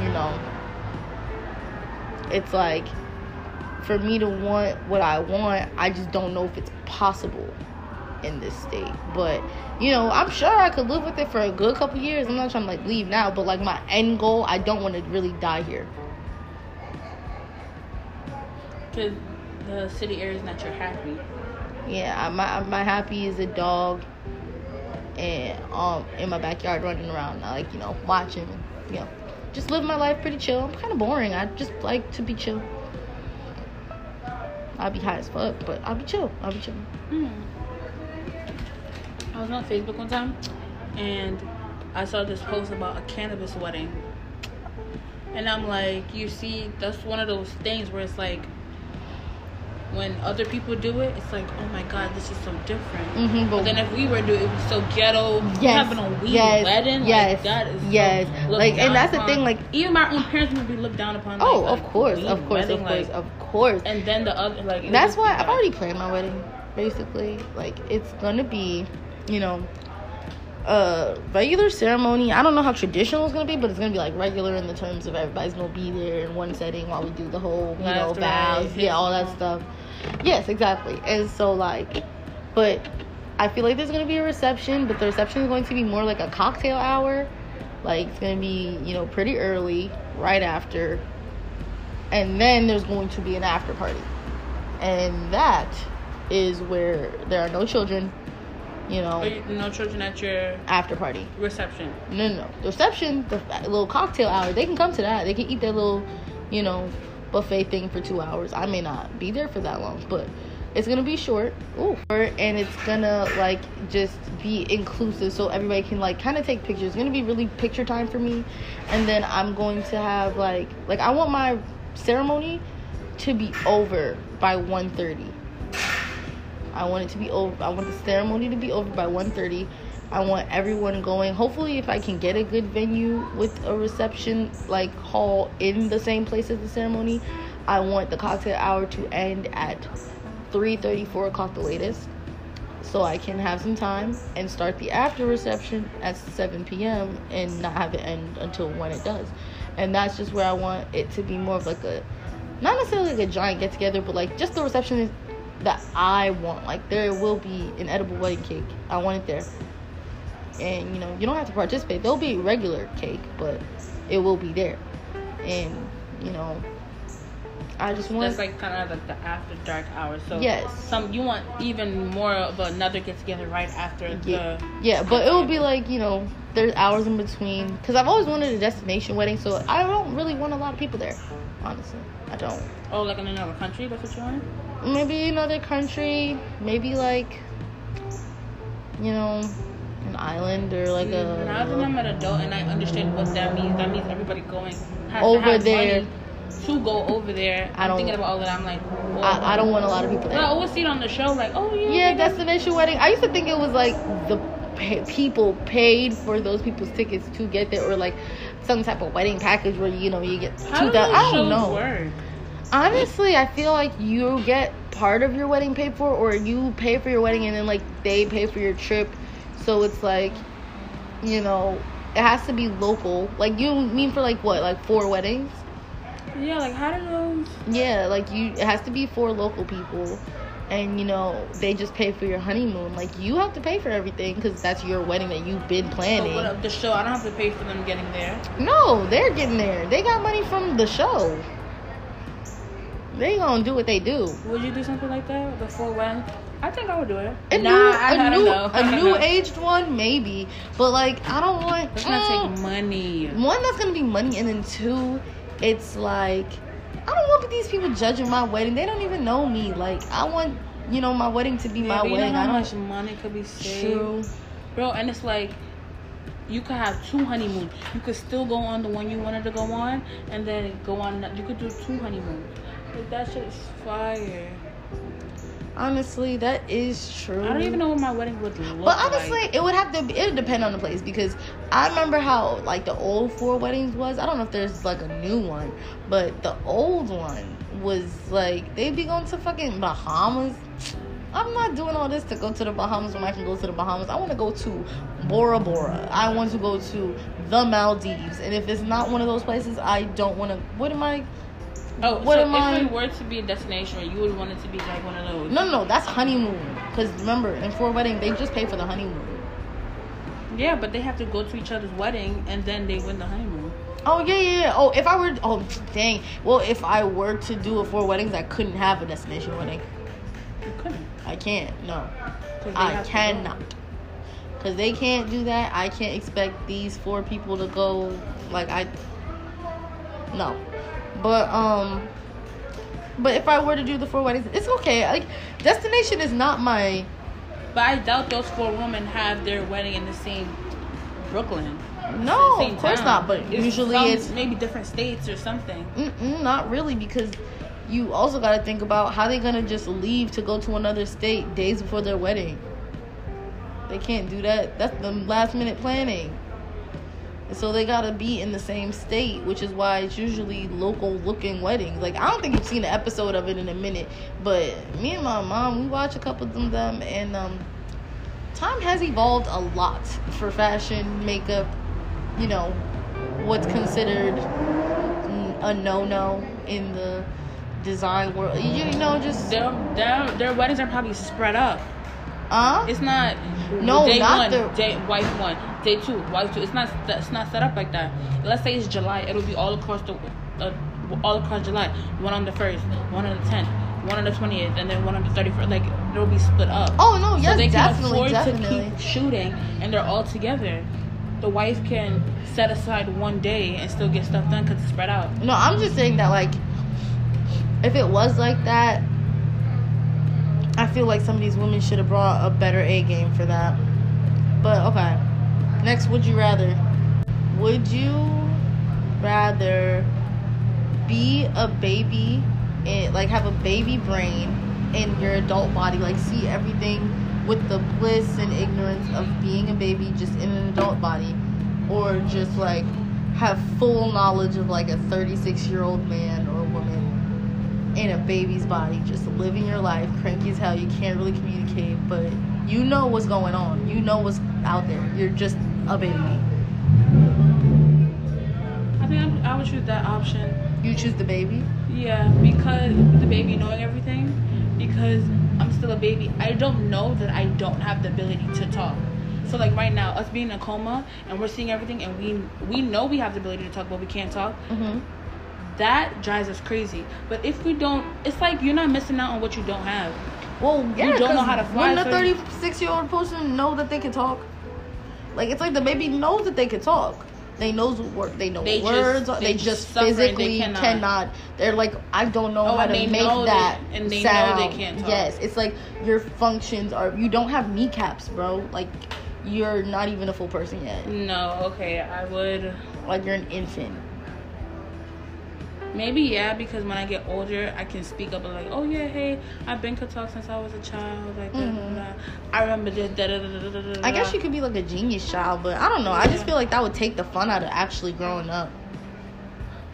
you know, it's like for me to want what I want, I just don't know if it's possible in this state. But you know, I'm sure I could live with it for a good couple years. I'm not trying to like leave now, but like my end goal, I don't want to really die here. Because the city areas not your happy. Yeah, my my happy is a dog, and um in my backyard running around, I like you know watching, you know, just live my life pretty chill. I'm kind of boring. I just like to be chill. I'll be high as fuck, but I'll be chill. I'll be chill. Mm. I was on Facebook one time, and I saw this post about a cannabis wedding, and I'm like, you see, that's one of those things where it's like. When other people do it, it's like, oh my god, this is so different. Mhm, But but- then if we were doing it, it was so ghetto. Yes, having a weed yes, wedding, yes, like that is yes. looked Like, and that's the thing, like- even my own parents would be looked down upon. Oh, like, of course, of course, wedding, of course, like- of course. And then the other, like That's why I've already planned my wedding. Basically, like it's gonna be, you know, a regular ceremony. I don't know how traditional it's gonna be, but it's gonna be like regular in the terms of everybody's gonna be there in one setting while we do the whole, you know, vows, yeah, all that stuff. Yes, exactly. And so like, but I feel like there's gonna be a reception, but the reception is going to be more like a cocktail hour. Like it's gonna be, you know, pretty early, right after, and then there's going to be an after party and that is where there are no children you know. But no children at your after party. reception. no no no. The reception the little cocktail hour they can come to that. They can eat their little you know buffet thing for two hours. I may not be there for that long but it's gonna be short. Ooh. and it's gonna like just be inclusive so everybody can like kind of take pictures. It's gonna be really picture time for me. And then i'm going to have like like i want my ceremony to be over by 1.30 i want it to be over i want the ceremony to be over by 1.30 i want everyone going hopefully if i can get a good venue with a reception like hall in the same place as the ceremony i want the cocktail hour to end at three thirty, four o'clock the latest, so I can have some time and start the after reception at seven p.m. and not have it end until when it does. And that's just where I want it to be more of like a, not necessarily like a giant get together, but like just the reception that I want. Like there will be an edible wedding cake. I want it there. And you know, you don't have to participate. There'll be regular cake, but it will be there. And you know, I just want That's like kind of like the after dark hours. So Yes. some you want even more of another get together right after Yeah, the. yeah, but it will be like you know, there's hours in between. Cause I've always wanted a destination wedding, so I don't really want a lot of people there. Honestly, I don't. Oh, like in another country. That's what you want. Maybe another country, maybe like, you know, an island or like a. now that I'm an adult and I understand what that means, that means everybody going has Over there. to go over there. I I'm don't- thinking about all that. I'm like, oh. I, I don't want a lot of people But I always see it on the show, like, oh yeah. Yeah, destination wedding. I used to think it was like the pay, people paid for those people's tickets to get there, or like some type of wedding package where you know you get two How do thousand. those I don't shows know. work? Honestly, I feel like you get part of your wedding paid for, or you pay for your wedding and then like they pay for your trip. So it's like, you know, it has to be local. Like you mean for like what, like four weddings? Yeah, like how do those? Yeah, like you, it has to be for local people, and you know they just pay for your honeymoon. Like you have to pay for everything because that's your wedding that you've been planning. So what the show? I don't have to pay for them getting there. No, they're getting there. They got money from the show. They gonna do what they do. Would you do something like that before when? I think I would do it. A nah, new, I, a new, know. A [laughs] new know. aged one, maybe. But like, I don't want. It's gonna take um, money. one that's gonna be money, and then two, it's like, I don't want these people judging my wedding. They don't even know me. Like, I want, you know, my wedding to be Yeah, my but you wedding. know I how don't. much money could be saved, True. bro. And it's like you could have two honeymoons. You could still go on the one you wanted to go on, and then go on. You could do two honeymoons. That shit is fire. Honestly, that is true. I don't even know what my wedding would look But honestly, like. it would have to. Be, it would depend on the place because I remember how like the old four weddings was. I don't know if there's like a new one, but the old one was like they'd be going to fucking Bahamas. I'm not doing all this to go to the Bahamas when I can go to the Bahamas. I want to go to Bora Bora. I want to go to the Maldives. And if it's not one of those places, I don't want to. What am I? Oh, what so am I- if it were to be a destination, you would want it to be like one of those. No, no, no. That's honeymoon. Because remember, in four wedding, they just pay for the honeymoon. Yeah, but they have to go to each other's wedding and then they win the honeymoon. Oh yeah, yeah, yeah. Oh, if I were, oh dang. Well, if I were to do a four weddings, I couldn't have a destination wedding. You couldn't. I can't. No. I have to go. cannot. Cause they can't do that. I can't expect these four people to go. Like I. No, but um. But if I were to do the four weddings, it's okay. Like destination is not my. But I doubt those four women have their wedding in the same Brooklyn. No, of course town. not. But usually some- it's maybe different states or something. Not really, because you also got to think about how they're gonna just leave to go to another state days before their wedding. They can't do that. That's the last minute planning. And So they gotta be in the same state, which is why it's usually local looking weddings. Like I don't think you've seen an episode of it in a minute, but me and my mom we watch a couple of them, and um, time has evolved a lot for fashion, makeup. You know, what's considered a no no in the design world. You, you know, just Their, their their weddings are probably spread up. Uh It's not No, day not one, the- day wife one, day two, wife two. It's not it's not set up like that. Let's say it's July, it'll be all across the uh, all across July. One on the first, one on the tenth, one on the twentieth, and then one on the thirty first. Like it'll be split up. oh no, Yes, so they can definitely, afford definitely. to keep shooting, and they're all together. The wife can set aside one day and still get stuff done because it's spread out. No, I'm just saying that like if it was like that, I feel like some of these women should have brought a better A game for that. But okay. Next, would you rather? Would you rather be a baby and like have a baby brain in your adult body, like see everything with the bliss and ignorance of being a baby just in an adult body, or just like have full knowledge of like a 36 year old man or in a baby's body, just living your life, cranky as hell. You can't really communicate, but you know what's going on. You know what's out there. You're just a baby. I think I'm, I would choose that option. You choose the baby. Yeah, because the baby knowing everything, because I'm still a baby. I don't know that I don't have the ability to talk. So like right now, us being in a coma and we're seeing everything, and we we know we have the ability to talk, but we can't talk. Mm-hmm. That drives us crazy. But if we don't, it's like you're not missing out on what you don't have. Well, yeah, don't know how to fly, Wouldn't a 36 year old person know that they can talk? Like it's like the baby knows that they can talk. They knows what word, they know They what just- words. they they just and they physically cannot. cannot. They're like, I don't know Oh, how to make know that they- and they know sound. they can't talk. Yes, it's like your functions are. You don't have kneecaps, bro. Like you're not even a full person yet. No, okay, I would. Like you're an infant. Maybe yeah, because when I get older, I can speak up and like, oh yeah, hey, I've been talk since I was a child. Like, da. I remember this. Da, da, da, da, da, da, Mm-hmm. I guess you could be like a genius child, but I don't know. I just feel like that would take the fun out of actually growing up.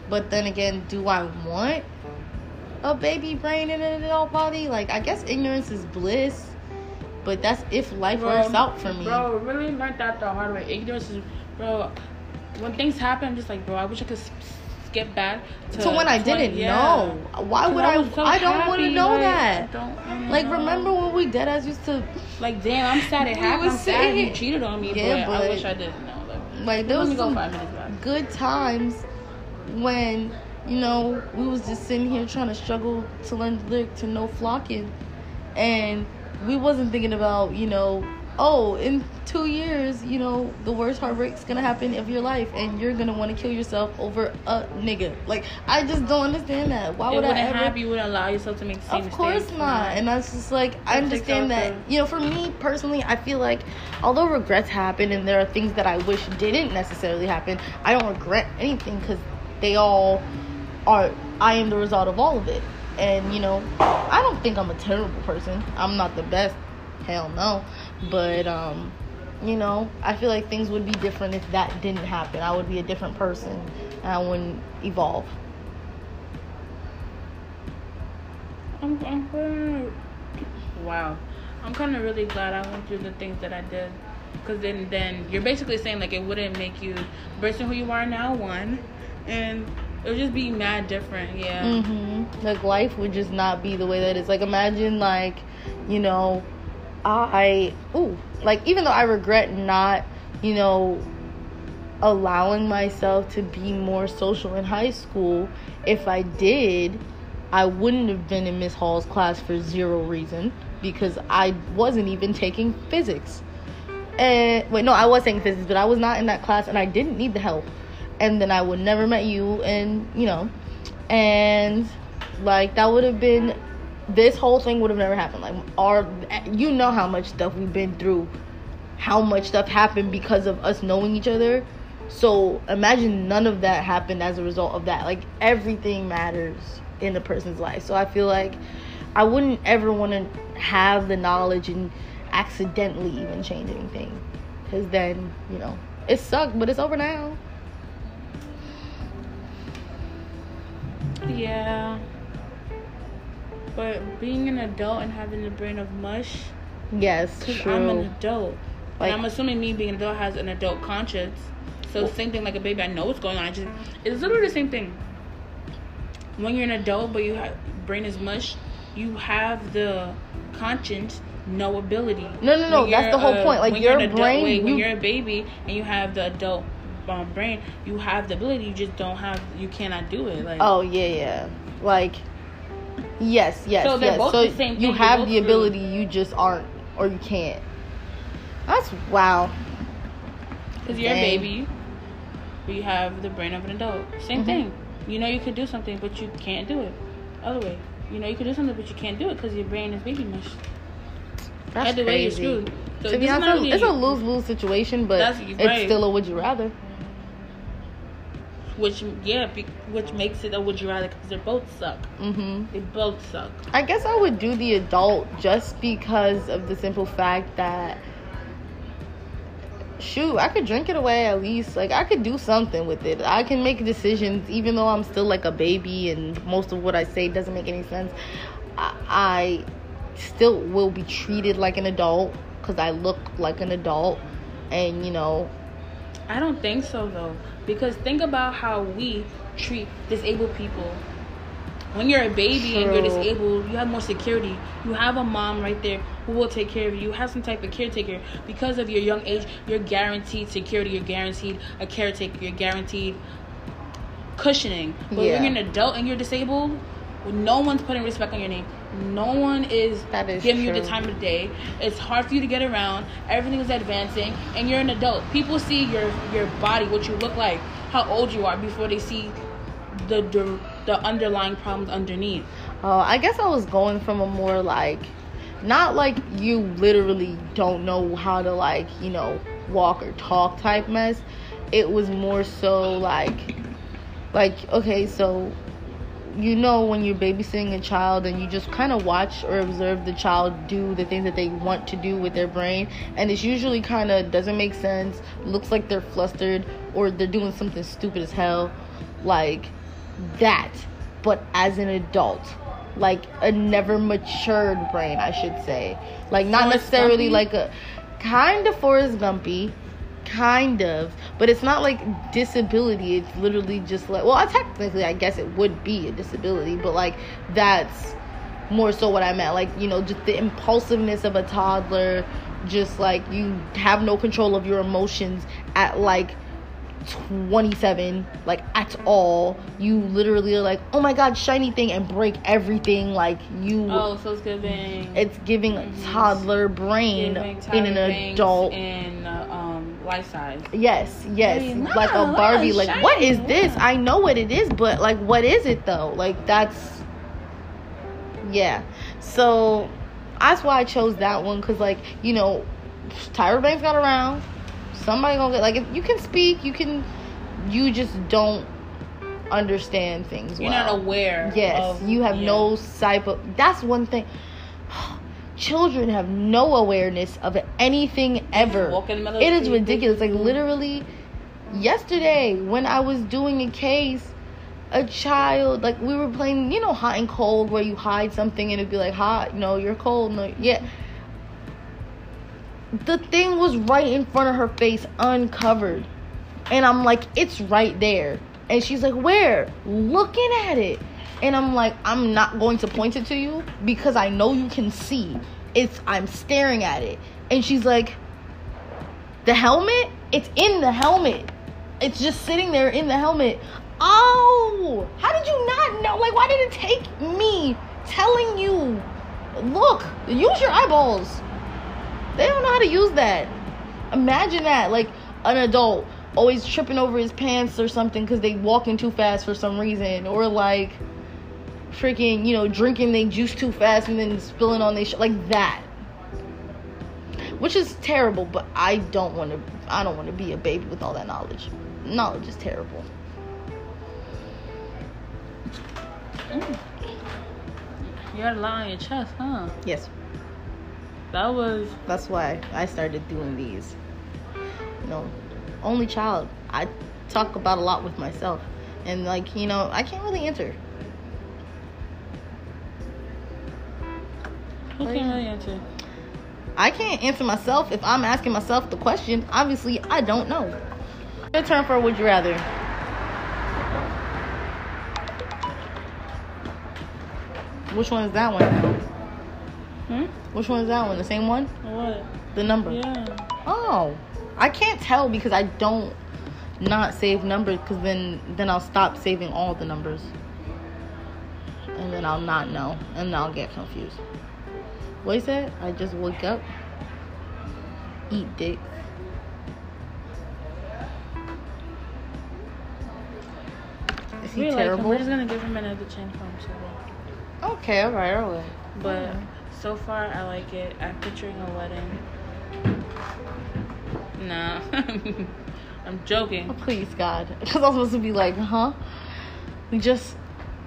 But then again, do I want a baby brain in an adult body? Like, I guess ignorance is bliss, but that's if life Bro, works out for me. Bro, really learned that the hard way. Ignorance is, bro. When things happen, I'm just like, bro, I wish I could skip back to, So when I 20 didn't yeah. know, Why would I? was so I don't want to know like, that. Like, remember when we dead as used to Like, damn, I'm sad it happened. was I'm sad you cheated on me, Yeah, but, I wish I didn't know. Like, like there was some five minutes back. good times when you know we was just sitting here trying to struggle to learn the lyric to No Flockin and we wasn't thinking about you know oh in two years you know the worst heartbreak's gonna happen of your life and you're gonna want to kill yourself over a nigga like i just don't understand that why would i ever happen. You wouldn't allow yourself to make the same of course mistakes. not. And that's just like I understand that the- you know, for me personally, I feel like although regrets happen and there are things that I wish didn't necessarily happen, I don't regret anything because they all are. I am the result of all of it. And you know, I don't think I'm a terrible person. I'm not the best. Hell no. But um, you know, I feel like things would be different if that didn't happen. I would be a different person. And I wouldn't evolve. I'm, I'm kinda, wow. I'm kind of really glad I went through the things that I did. Because then, then you're basically saying, like, it wouldn't make you the person who you are now, one. And it would just be mad different, yeah. Mm-hmm. Like life would just not be the way that it's. Like imagine like, you know, I ooh like even though I regret not, you know, allowing myself to be more social in high school, if I did, I wouldn't have been in Miss Hall's class for zero reason because I wasn't even taking physics. And wait, no, I was taking physics, but I was not in that class and I didn't need the help. And then I would never met you and you know, and like that would have been this whole thing would have never happened. Like our you know how much stuff we've been through, how much stuff happened because of us knowing each other. So imagine none of that happened as a result of that. Like everything matters in a person's life. So I feel like I wouldn't ever want to have the knowledge and accidentally even change anything. Cause then, you know, it sucked, but it's over now. Yeah. But being an adult and having the brain of mush, Yes, true. I'm an adult. Like- and I'm assuming me being an adult has an adult conscience. So same thing like a baby, I know what's going on. I just it's literally the same thing. When you're an adult, but you have brain is mush, you have the conscience, no ability. No, no, no, that's the whole a- point. Like, when your you're an adult, brain, wait, when you- you're a baby and you have the adult um, brain, you have the ability. You just don't have. You cannot do it. Like Oh yeah, yeah. Like yes, yes, So they're yes. both so the same you have the ability, you just aren't or you can't. That's wow. Because you're a baby, but you have the brain of an adult. Same Mhm. thing. You know you could do something, but you can't do it. Other way. You know you could do something, but you can't do it because your brain is baby mush. That's Either way, you're crazy. screwed. So to be honest, it's- a lose lose situation, but That's- it's right. still a would you rather. Which, yeah, be, which makes it a would you rather because they both suck. Mm-hmm. They both suck. I guess I would do the adult just because of the simple fact that shoot, I could drink it away at least. Like I could do something with it. I can make decisions, even though I'm still like a baby and most of what I say doesn't make any sense. I, I still will be treated like an adult because I look like an adult, and you know. I don't think so though, because think about how we treat disabled people when you're a baby True. and you're disabled, you have more security. You have a mom right there who will take care of you. You have some type of caretaker. Because of your young age, you're guaranteed security. You're guaranteed a caretaker. You're guaranteed cushioning. But yeah. when you're an adult and you're disabled, no one's putting respect on your name. No one is, is giving true. you the time of day. It's hard for you to get around. Everything is advancing, and you're an adult. People see your your body, what you look like, how old you are before they see the the, the underlying problems underneath. Oh, I guess I was going from a more like not like you literally don't know how to like, you know, walk or talk type mess. It was more so like like okay, so you know when you're babysitting a child and you just kind of watch or observe the child do the things that they want to do with their brain and it's usually kind of doesn't make sense looks like they're flustered or they're doing something stupid as hell like that, but as an adult. Like a never matured brain, I should say. Like not Forrest necessarily Gumpy? like a kind of Forrest Gumpy, kind of, but it's not like disability. It's literally just like well, technically I guess it would be a disability, but like that's more so what I meant. Like you know, just the impulsiveness of a toddler, just like you have no control of your emotions at like 27 like at all you literally are like oh my god shiny thing and break everything like you oh so it's giving it's giving mm-hmm. toddler brain in an adult in uh, life size. Yes yes. Hey, like a barbie like shiny. what is this? I know what it is but like what is it though? Like that's yeah. So that's why i chose that one because like you know tyra banks got around. Somebody gonna get like if you can speak you can you just don't understand things you're well. not aware yes of, you have yeah. no of that's one thing children have no awareness of anything ever it is ridiculous like literally yesterday when i was doing a case a child like we were playing you know hot and cold where you hide something and it'd be like hot no you're cold no yeah the thing was right in front of her face, uncovered. And I'm like, it's right there. And she's like, where? Looking at it. And I'm like, I'm not going to point it to you because I know you can see. It's I'm staring at it. And she's like, the helmet? It's in the helmet. It's just sitting there in the helmet. Oh, how did you not know? Like, why did it take me telling you? Look, use your eyeballs. They don't know how to use that. Imagine that, like an adult always tripping over his pants or something because they walking too fast for some reason, or like freaking, you know, drinking they juice too fast and then spilling on their sh- like that. Which is terrible, but I don't want to. I don't want to be a baby with all that knowledge. Knowledge is terrible. Mm. You had a lot on your chest, huh? Yes. That was. That's why I started doing these. You know, only child. I talk about a lot with myself, and like you know, I can't really answer. Who can't really answer? I can't answer myself if I'm asking myself the question. Obviously, I don't know. Your turn for would you rather. Which one is that one now? Hmm? Which one is that one? The same one? What? The number. Yeah. Oh, I can't tell because I don't not save numbers because then then I'll stop saving all the numbers, and then I'll not know, and then I'll get confused. What is that? I just wake up, eat dick. Is he terrible? Like We're just gonna give him another chance for him. Okay, alright, alright. But. So far, I like it. I'm picturing a wedding. Nah. [laughs] I'm joking. Oh, please, God. [laughs] Because I was supposed to be like, huh? We just,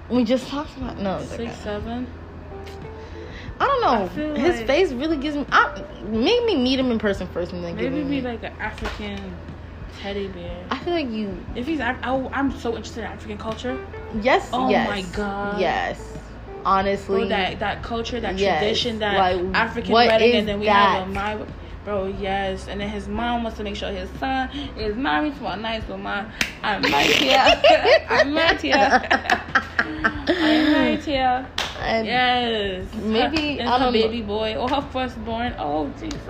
we just talked about, no. Six, seven? I don't I know. feel His like- face really gives me. I, make me meet him in person first, and then give Maybe me. be like an African teddy bear. I feel like you. If he's, I, I'm so interested in African culture. Yes. Oh yes, my God. Yes. Honestly. Bro, that that culture, that Yes, tradition, that like, African wedding, and then we that? have a my bro, yes. And then his mom wants to make sure his son is married to a nice woman. I'm married [laughs] here. I'm married here. I'm married here. And Yes. Maybe, her, I don't know. baby boy or her firstborn. Oh Jesus.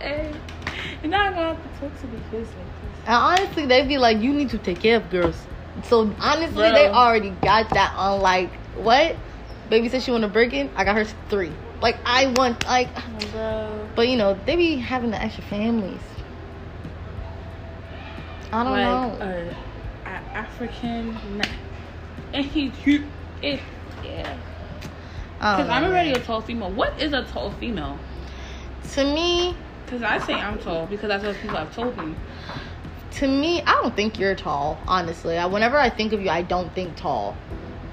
Hey. You're not gonna have to talk to the kids like this. And honestly, they be like, you need to take care of girls. So honestly, Bro. they already got that on. Like, what? Baby said she want a Birkin. I got her three. Like, I want like, oh Bro. but you know, they be having the extra families. I don't like know. Uh, a African, and he's cute. It, yeah. Oh, because I'm already a tall female. What is a tall female? To me, Because I say I'm tall because that's what people have told me. to me, I don't think you're tall. Honestly, I, whenever I think of you, I don't think tall.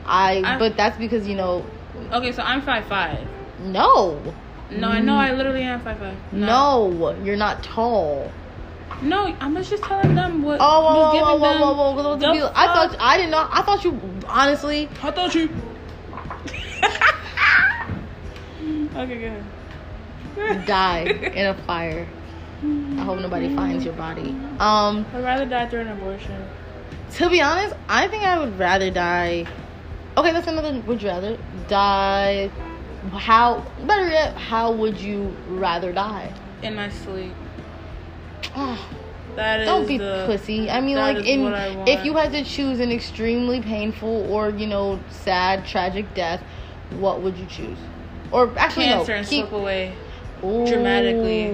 I, I- but that's because you know, Okay, so I'm five five. no, No, I know I literally am five five. no, you're not tall. No, I'm just telling them what. Oh, whoa, just whoa, giving whoa, whoa, them whoa, whoa, whoa, the whoa, whoa. I thought I didn't know. I thought you honestly I thought you. [laughs] okay, go ahead. die in a fire. I hope nobody finds your body. Um, I'd rather die through an abortion. to be honest, I think I would rather die. Okay, that's another. Would you rather die? How better yet? How would you rather die? In my sleep. Oh, That [sighs] is don't be the, pussy. I mean, like in I if you had to choose an extremely painful or you know sad, tragic death, what would you choose? Or actually, cancer no, and keep slip away, dramatically.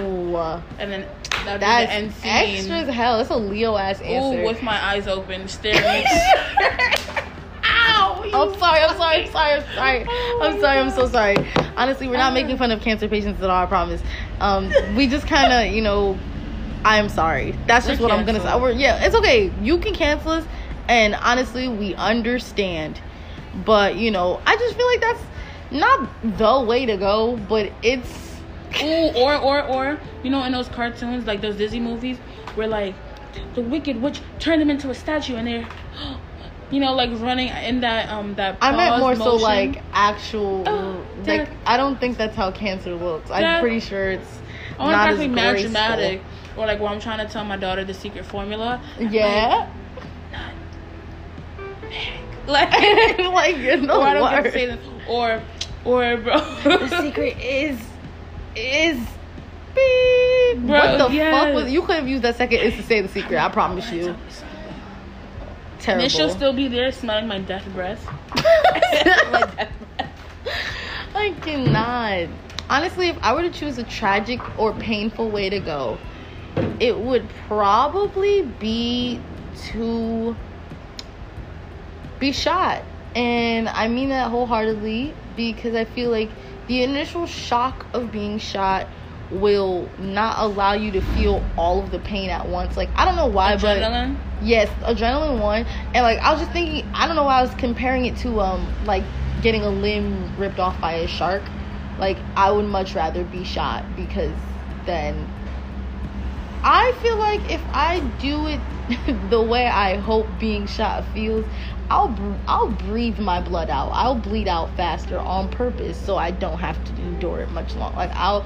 And then That's the end extra as hell. That's a Leo ass answer. Ooh, with my eyes open, staring. [laughs] Ow! I'm sorry, I'm sorry, I'm sorry, I'm sorry. I'm sorry, I'm so sorry. Honestly, we're not making fun of cancer patients at all, I promise. Um, we just kind of, you know, I'm sorry. That's just We're what I'm gonna say. We're, yeah, it's okay. You can cancel us, and honestly, we understand. But you know, I just feel like that's not the way to go, but it's Ooh, or or or you know, in those cartoons, like those Disney movies, where like the wicked witch turned them into a statue, and they're, [gasps] you know, like running in that um that. I meant more so like actual. Oh, [gasps] like I don't think that's how cancer looks. I'm pretty sure it's I want not to as be mad graceful. dramatic, or like where I'm trying to tell my daughter the secret formula. Yeah. Like, [laughs] like [laughs] the or I don't get to say this, or or bro. the secret is is beep. Bro, what the yes. fuck was you could have used that second is to say the secret i promise you terrible And she'll still be there smelling [laughs] my death breath. i cannot honestly if i were to choose a tragic or painful way to go it would probably be to be shot and i mean that wholeheartedly because i feel like the initial shock of being shot will not allow you to feel all of the pain at once like i don't know why but Adrenaline. Yes, adrenaline one. And like I was just thinking I don't know why I was comparing it to um like getting a limb ripped off by a shark. Like I would much rather be shot because then I feel like if I do it [laughs] the way I hope being shot feels, I'll I'll breathe my blood out. I'll bleed out faster on purpose so I don't have to endure it much longer. Like I'll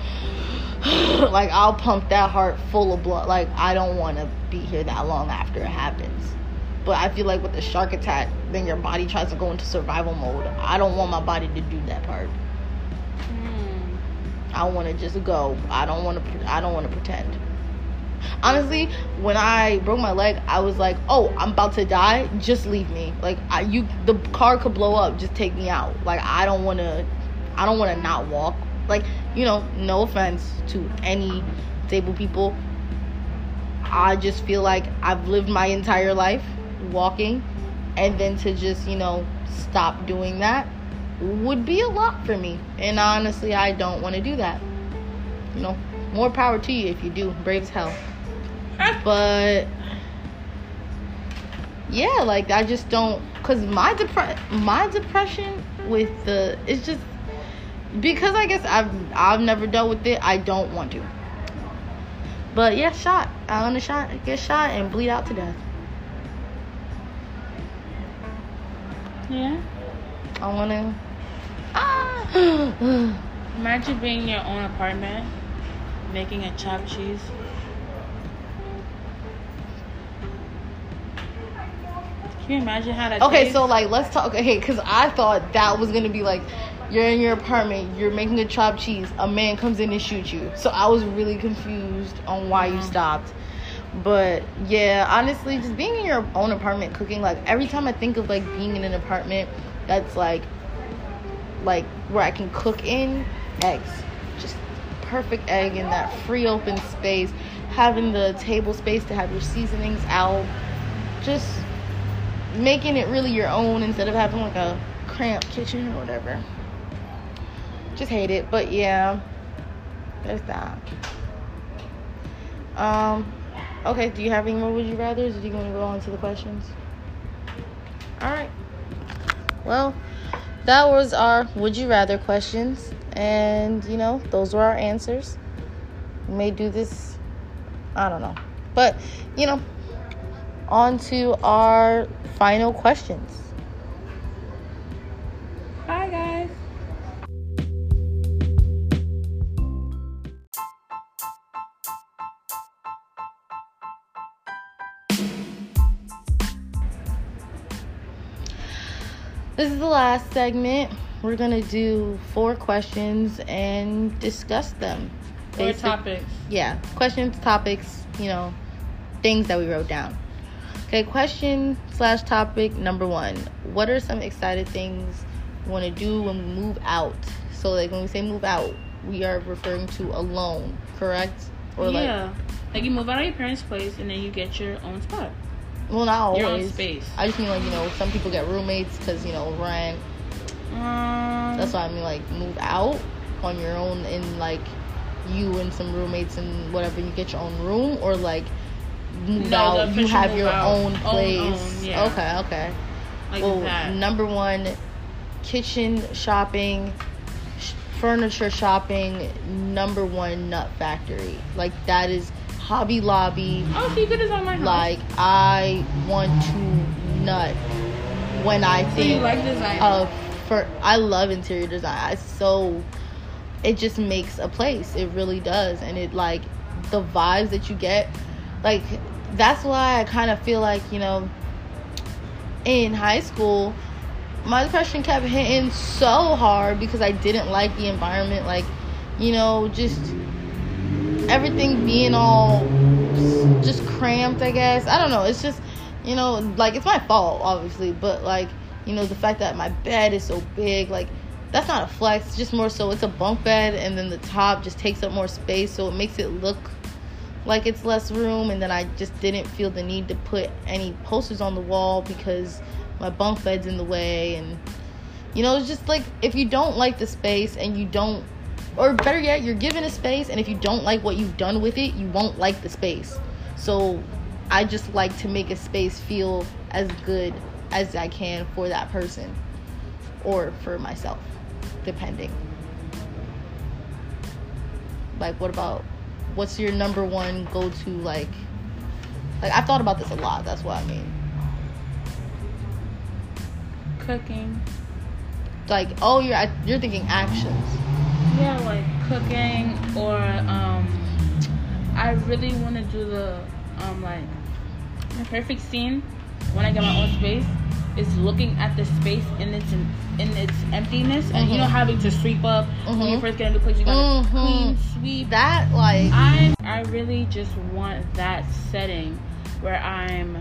[sighs] like I'll pump that heart full of blood. Like I don't want to be here that long after it happens. But I feel like with the shark attack, then your body tries to go into survival mode. I don't want my body to do that part. Hmm. I want to just go. I don't want to. I don't want to pretend. Honestly, when I broke my leg, I was like, "Oh, I'm about to die. Just leave me. Like, I, you, the car could blow up. Just take me out. Like, I don't want to. I don't want to not walk. Like, you know, no offense to any disabled people. I just feel like I've lived my entire life walking, and then to just, you know, stop doing that would be a lot for me. And honestly, I don't want to do that. You know, more power to you if you do. Brave as hell. But yeah, like I just don't cuz my depre- my depression with the it's just because I guess I've I've never dealt with it. I don't want to. But yeah, shot. I want to shot, get shot and bleed out to death. Yeah. I want to. Ah. Imagine being in your own apartment, making a chopped cheese. Can you imagine how that? okay, tastes? so like let's talk. Okay, because I thought that was gonna be like. You're in your apartment, you're making a chopped cheese, a man comes in and shoots you. So I was really confused on why you Mhm. stopped. But yeah, honestly, just being in your own apartment cooking, like every time I think of like being in an apartment that's like like where I can cook in eggs. Perfect egg in that free open space, having the table space to have your seasonings out. Just making it really your own instead of having like a cramped kitchen or whatever. Just hate it, but yeah. There's that. Um okay, do you have any more would you rather? Or do you want to go on to the questions? Alright. Well, that was our would you rather questions and you know those were our answers. We may do this i don't know. But you know on to our final questions. Bye, guys. this is the last segment we're gonna do four questions and discuss them Basic- topics. yeah questions topics you know things that we wrote down okay question slash topic number one what are some excited things you want to do when we move out so like when we say move out we are referring to alone correct or yeah. Like, you move out of your parents' place and then you get your own spot. well not always Your own space. i just mean like you know some people get roommates because you know rent Um, that's why i mean like move out on your own and like you and some roommates and whatever you get your own room or like move No, out you have your out. own Own, place own, yeah. okay okay like well that. number one kitchen shopping sh- furniture shopping number one nut factory like that is hobby lobby oh, so you could design my house. like i want to nut when i so think like of for I love interior design. It's so it just makes a place. It really does. And it like the vibes that you get like that's why I kind of feel like, you know, in high school my depression kept hitting so hard because I didn't like the environment like, you know, just everything being all just cramped, I guess. I don't know. It's just, you know, like it's my fault, obviously, but like, you know, the fact that my bed is so big, like, that's not a flex. Just more so it's a bunk bed, and then the top just takes up more space, so it makes it look like it's less room. And then I just didn't feel the need to put any posters on the wall because my bunk bed's in the way, and you know, it's just like if you don't like the space and you don't or better yet, you're given a space, and if you don't like what you've done with it, you won't like the space. So, I just like to make a space feel as good as I can for that person or for myself, depending. Like, what about what's your number one go to? Like, like I've thought about this a lot. That's what I mean. Cooking. Like, oh, you're you're thinking actions. Yeah, like cooking or um I really want to do the um like the perfect scene when I get my own space is looking at the space in its in, its emptiness and you know Mhm. having to sweep up when you Mhm. first get into place you gotta Mhm. clean sweep That like. I I really just want that setting where I'm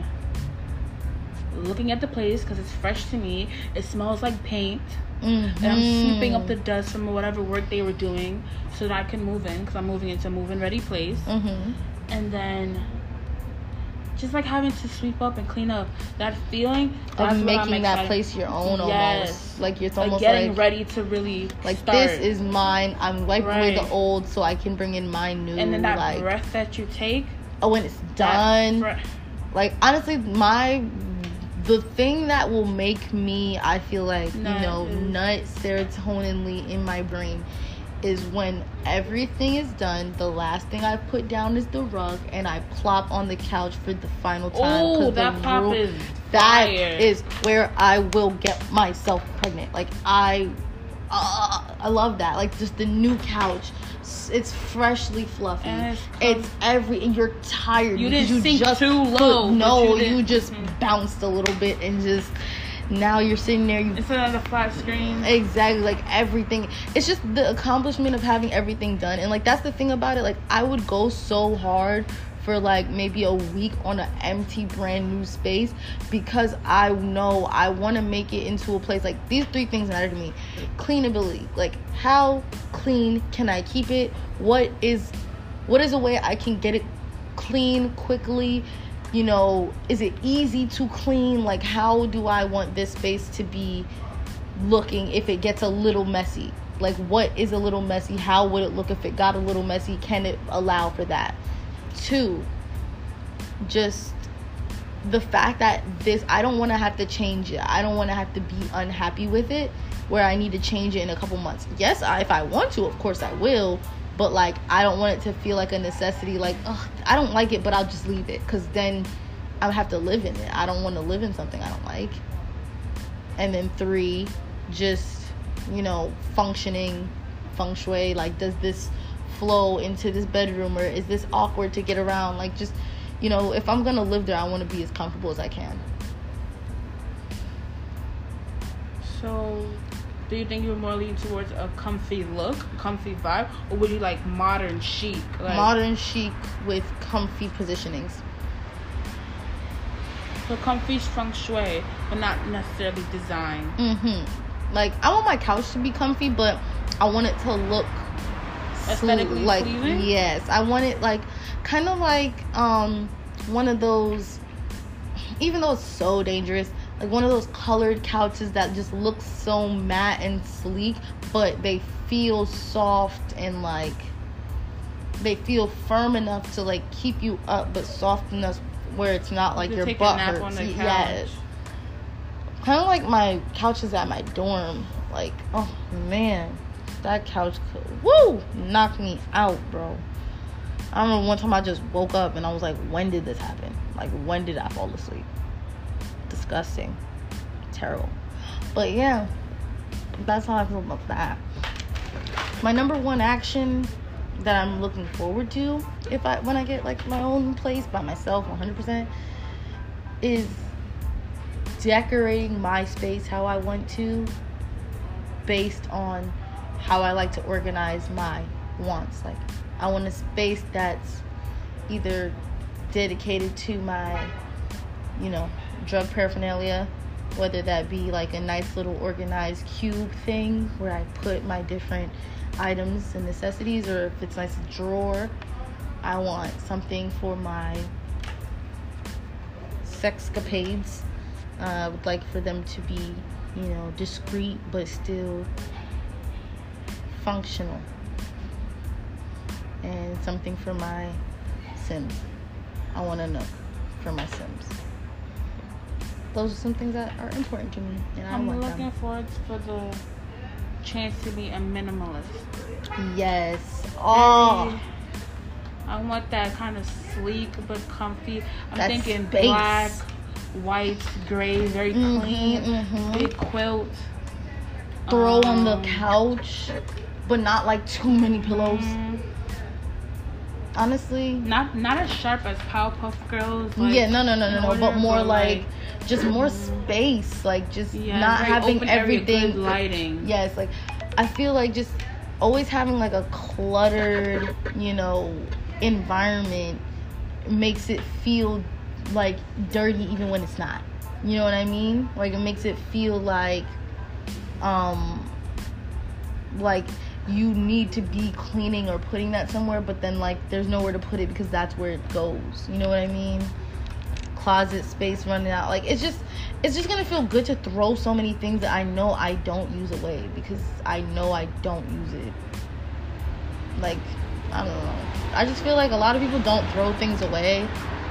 looking at the place because it's fresh to me. It smells like paint, and I'm sweeping up the dust from whatever work they were doing so that I can move in because I'm moving into a move-in ready place. Mm-hmm. And then just like having to sweep up and clean up that feeling Of making that place your own almost. Like it's like almost getting like ready to really like start. this is mine. I'm wiping away the old so I can bring in my new. and then that like breath that you take oh, when it's done. like honestly, my the thing that will make me i feel like Nut you know is- nut serotoninly in my brain is when everything is done the last thing i put down is the rug and i plop on the couch for the final time. Oh, that pop room- is that fire. is where I will get myself pregnant. Like I, uh, I love that. Like just the new couch. It's freshly fluffy. It's It's, every and you're tired. You didn't sink too low, but no, you you, just Mhm. bounced a little bit and just now you're sitting there. You Instead of the flat screen. exactly like everything. It's just the accomplishment of having everything done, and like that's the thing about it. Like I would go so hard for like maybe a week on an empty brand new space because I know I want to make it into a place like these three things matter to me. Cleanability, like how clean can I keep it? What is what is a way I can get it clean quickly? You know, is it easy to clean? Like how do I want this space to be looking if it gets a little messy? Like what is a little messy? How would it look if it got a little messy? Can it allow for that? Two, just the fact that this I don't want to have to change it. I don't want to have to be unhappy with it where I need to change it in a couple months. Yes, I, if I want to, of course I will, but like I don't want it to feel like a necessity like, oh, I don't like it, but I'll just leave it cuz then I have to live in it. I don't want to live in something I don't like. And then 3, just you know, functioning feng shui like does this flow into this bedroom or is this awkward to get around like just you know if i'm gonna live there i want to be as comfortable as i can So, do you think you would more lean towards a comfy look, comfy vibe, or would you like modern chic? Like, modern chic with comfy positionings So comfy feng shui, but not necessarily design. mm-hmm like i want my couch to be comfy but i want it to look Aesthetically like pleasing? yes i want it like kind of like um one of those even though it's so dangerous like one of those colored couches that just look so matte and sleek but they feel soft and like they feel firm enough to like keep you up but soft enough where it's not like You your butt nap hurts. on the yes. Kind of like my couches at my dorm. Like oh man. That couch could woo! Knock me out bro. I remember one time i just woke up and i was like when did this happen? Like when did i fall asleep disgusting. Terrible. But yeah that's how i feel about that. My number one action that i'm looking forward to if i when i get like my own place by myself 100% is decorating my space how I want to based on how I like to organize my wants. Like I want a space that's either dedicated to my, you know, drug paraphernalia, whether that be like a nice little organized cube thing where I put my different items and necessities, or if it's nice drawer. I want something for my sexcapades. Uh, I would like for them to be, you know, discreet but still functional. And something for my Sims. I want to know for my Sims. Those are some things that are important to me, and I I'm looking them. forward for the chance to be a minimalist. Yes. Oh, I want that kind of sleek but comfy. I'm That thinking space. black, white, gray, very Mhm, clean, mhm. big quilt. throw on the Um, couch, but not like too many pillows. mm, Honestly, Not not as sharp as Powerpuff Girls. like, yeah, no, no, no, no, no, but more like, like, just more space, like just yeah, not having area, everything. good lighting. Yes, like I feel like just always having like a cluttered, you know, environment makes it feel like dirty even when it's not. You know what I mean? Like it makes it feel like um like you need to be cleaning or putting that somewhere but then like there's nowhere to put it because that's where it goes. You know what I mean? Closet space running out. Like it's just it's just gonna feel good to throw so many things that I know I don't use away because I know I don't use it. Like, I don't know. I just feel like a lot of people don't throw things away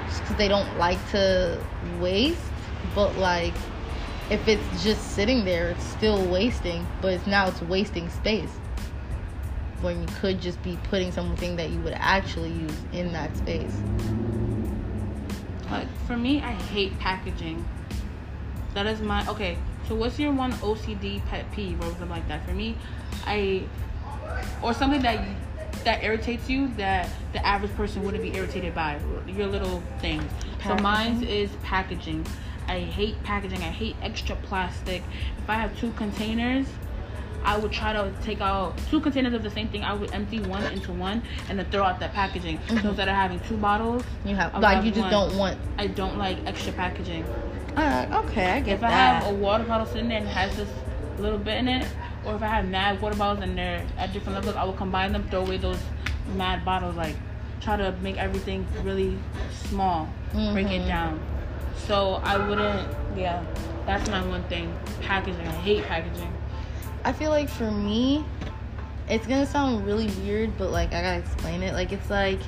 just because they don't like to waste. but like if it's just sitting there, it's still wasting, but it's now it's wasting space. When you could just be putting something that you would actually use in that space. Like for me, I hate packaging. That is my okay. So what's your one OCD pet peeve or something like that? For me, I or something that that irritates you that the average person wouldn't be irritated by your little things. So mine is packaging. I hate packaging. I hate extra plastic. If I have two containers, I would try to take out two containers of the same thing. I would empty one into one and then throw out that packaging. Mm-hmm. So instead of having two bottles, you have like have you just one. don't want. I don't like extra packaging. Uh, okay, I get if that. If I have a water bottle sitting there and it has this little bit in it, or if I have mad water bottles and they're at different levels, I will combine them, throw away those mad bottles, like try to make everything really small, mm-hmm. break it mm-hmm. down. So I wouldn't. Yeah, that's my one thing. Packaging. I hate packaging. I feel like for me, it's gonna sound really weird, but like I gotta explain it. Like it's like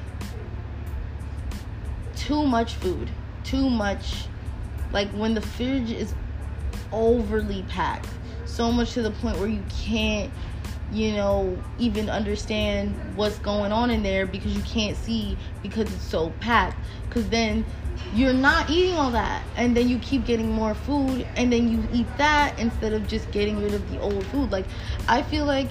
too much food, too much. Like when the fridge is overly packed, so much to the point where you can't you know, even understand what's going on in there because you can't see because it's so packed. Because then you're not eating all that and then you keep getting more food and then you eat that instead of just getting rid of the old food. Like i feel like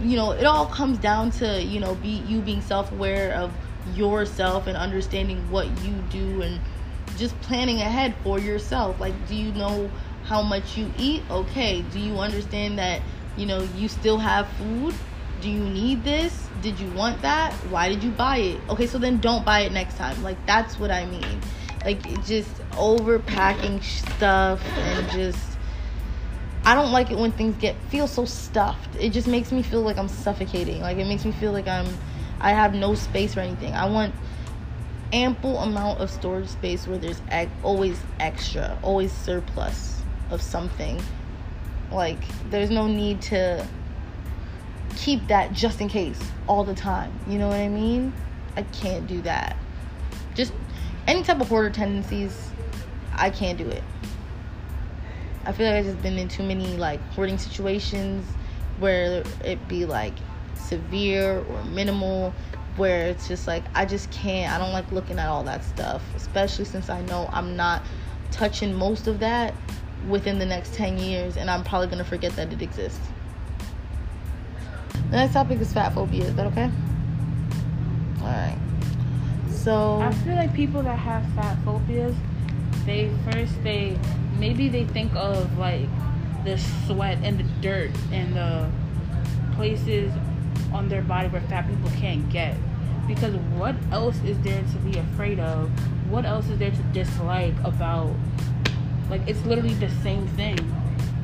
you know it all comes down to you know be you being self-aware of yourself and understanding what you do and just planning ahead for yourself. Like do you know how much you eat? Okay. Do you understand that you know you still have food do you need this? Did you want that? Why did you buy it? Okay, so then don't buy it next time. Like that's what I mean. Like just overpacking stuff and just I don't like it when things get feel so stuffed. It just makes me feel like I'm suffocating. Like it makes me feel like I'm I have no space for anything. I want ample amount of storage space where there's always extra, always surplus of something. Like there's no need to keep that just in case all the time. You know what I mean? I can't do that. Just any type of hoarder tendencies, I can't do it. I feel like I've just been in too many like hoarding situations where it be like severe or minimal where it's just like I just can't I don't like looking at all that stuff especially since I know I'm not touching most of that within the next 10 years and I'm probably going to forget that it exists. The next topic is fat phobia. Is that okay? Alright. So I feel like people that have fat phobias, they first they maybe they think of like the sweat and the dirt and the places on their body where fat people can't get. Because what else is there to be afraid of? What else is there to dislike about like it's literally the same thing.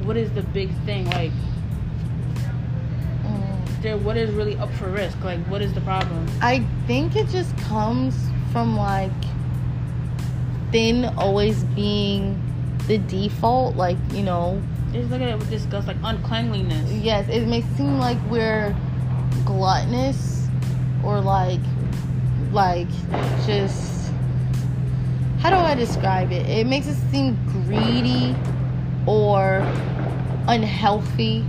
What is the big thing? Like there what is really up for risk? Like what is the problem? I think it just comes from like thin always being the default like you know. Just look at it with disgust like uncleanliness. Yes it may seem like we're gluttonous or like like just how do i describe it? It makes us seem greedy or unhealthy.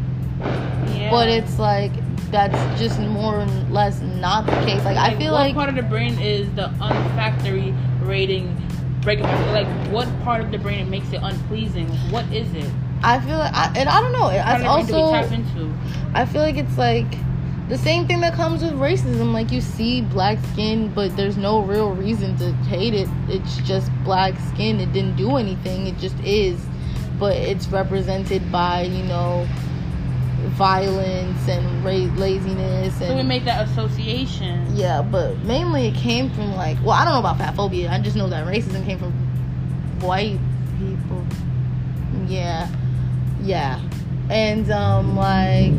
Yeah. but it's like that's just more or less not the case. Like, like I feel what like part of the brain is the unfactory rating breaking like what part of the brain it makes it unpleasing? What is it? I feel like I, and I don't know. It's also I feel like it's like the same thing that comes with racism. Like you see black skin, but there's no real reason to hate it. It's just black skin. It didn't do anything. It just is. But it's represented by you know violence and ra- laziness and so we make that association. Yeah but mainly it came from like well i don't know about fat phobia. I just know that racism came from white people. Yeah. Yeah. And um like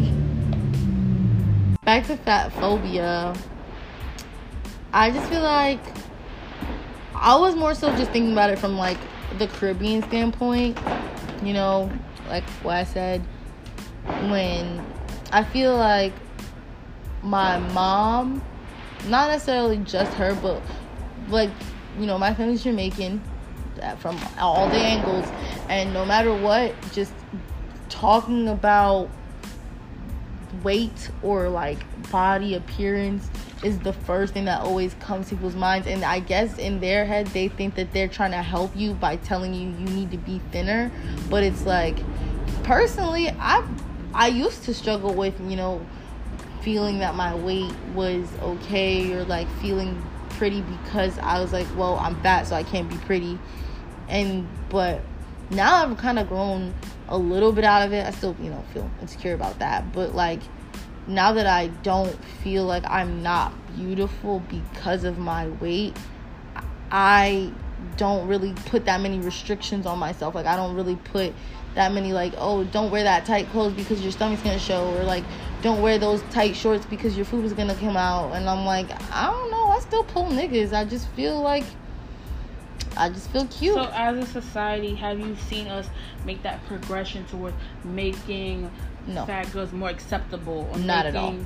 back to fat phobia. I just feel like i was more so just thinking about it from like the caribbean standpoint you know like what i said when I feel like my mom, not necessarily just her, but like, you know, my family's Jamaican. from all the angles and no matter what just talking about weight or like body appearance is the first thing that always comes to people's minds and i guess in their head they think that they're trying to help you by telling you you need to be thinner but it's like personally i i used to struggle with you know feeling that my weight was okay or like feeling pretty because i was like well i'm fat so i can't be pretty. And but now i've kind of grown a little bit out of it. I still you know feel insecure about that. But like now that I don't feel like I'm not beautiful because of my weight, I don't really put that many restrictions on myself. Like I don't really put that many like, oh, don't wear that tight clothes because your stomach's gonna show, or like, don't wear those tight shorts because your food is gonna come out. And I'm like, I don't know. I still pull niggas. I just feel like. I just feel cute. So, as a society, have you seen us make that progression towards making no. fat girls more acceptable? Or Not making, at all.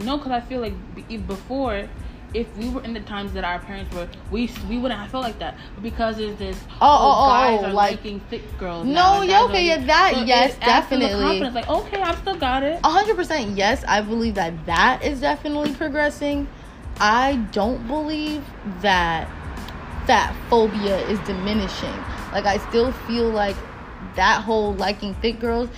No, because I feel like before, if we were in the times that our parents were, we we wouldn't have felt like that. But because there's this, Oh, oh, oh, oh guys oh, are like- liking thick girls. No, yeah, okay, yeah, that- so yes, definitely. confidence, Like, okay, I've still got it. Hundred percent yes i believe that that is definitely progressing i don't believe that fat phobia is diminishing like i still feel like that whole liking thick girls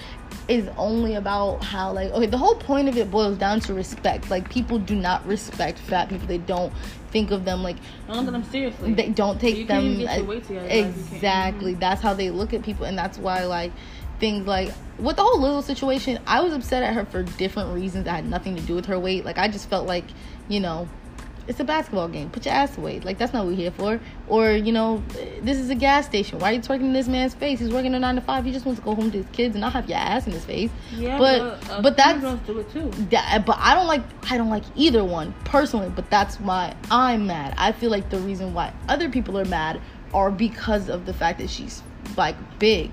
is only about how like okay the whole point of it boils down to respect. Like people do not respect fat people. They don't think of them like Don't them seriously. they don't take them as- weight together, like, you can't- exactly. that's how they look at people and that's why like things like with the whole Lizzo situation I was upset at her for different reasons that had nothing to do with her weight. Like I just felt like you know it's a basketball game put your ass away like that's not what we're here for or you know this is a gas station why are you twerking in this man's face he's working a nine to five he just wants to go home to his kids and not have your ass in his face Yeah, but but, uh, but that's do it too. that, but I don't like I don't like either one personally. But that's why I'm mad. I feel like the reason why other people are mad are because of the fact that she's like big.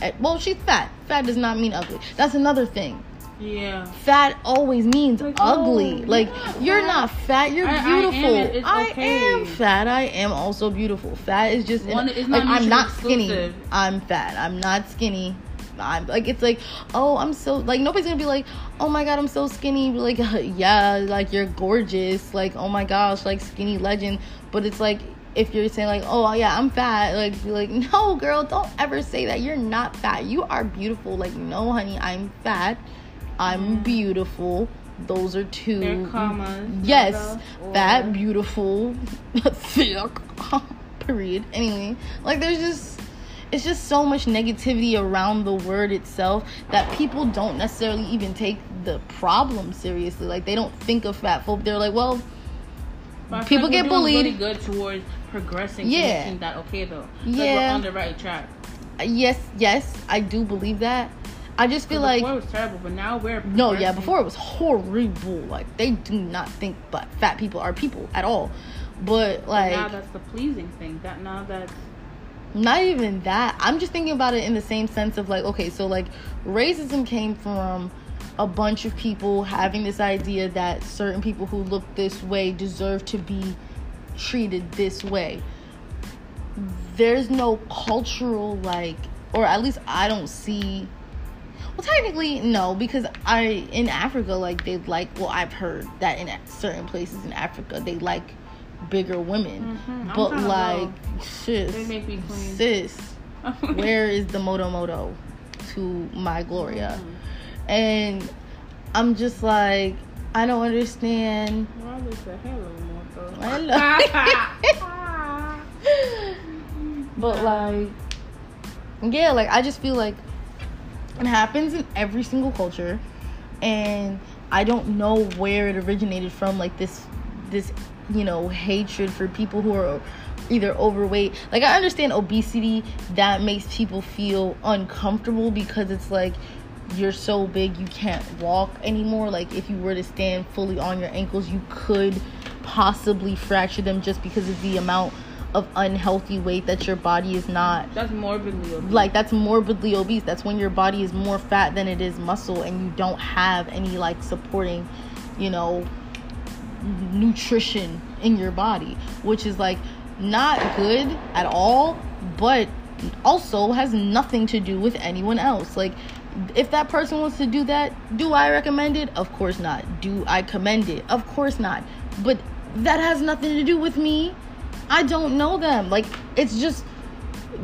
Eh, Well, she's fat. Fat does not mean ugly. That's another thing. Yeah. Fat always means Like, ugly. oh, like yeah, you're fat. not fat. You're I- I am beautiful. I okay. am fat. I am also beautiful. Fat is just One- it's like not I'm not skinny. I'm fat. I'm not skinny. I'm like it's like oh I'm so like nobody's gonna be like oh my god I'm so skinny [laughs] like yeah like you're gorgeous like oh my gosh like skinny legend but it's like if you're saying like oh yeah I'm fat like be like [laughs] no girl don't ever say that you're not fat you are beautiful like no honey I'm fat I'm beautiful those are two They're commas. yes Or- fat beautiful [laughs] thick [laughs] period anyway like there's just it's just so much negativity around the word itself that people don't necessarily even take the problem seriously like they don't think of fat folk they're like well But people get bullied. Really good towards progressing. Yeah. That okay though. Like Yeah. we're on the right track. yes yes i do believe that i just feel like before it was terrible, but now we're no yeah before it was horrible. Like they do not think but fat people are people at all. But like now that's the pleasing thing. That now that's not even that. I'm just thinking about it in the same sense of like okay so like racism came from a bunch of people having this idea that certain people who look this way deserve to be treated this way. There's no cultural like or at least i don't see well technically no because i in africa like they like well i've heard that in certain places in africa they like bigger women Mhm. I'm but like sis They make me clean. sis [laughs] where is the moto moto to my gloria Mm-hmm. and i'm just like i don't understand Well, they say hello, Moto. Hello. [laughs] [laughs] but like yeah like i just feel like it happens in every single culture and i don't know where it originated from like this this you know hatred for people who are either overweight. Like i understand obesity that makes people feel uncomfortable because it's like you're so big you can't walk anymore. Like if you were to stand fully on your ankles you could possibly fracture them just because of the amount of unhealthy weight that your body is not That's morbidly obese. like that's morbidly obese that's when your body is more fat than it is muscle and you don't have any like supporting you know nutrition in your body which is like not good at all, but also has nothing to do with anyone else. Like, if that person wants to do that, do I recommend it? Of course not. Do I commend it? Of course not. But that has nothing to do with me. I don't know them. Like, it's just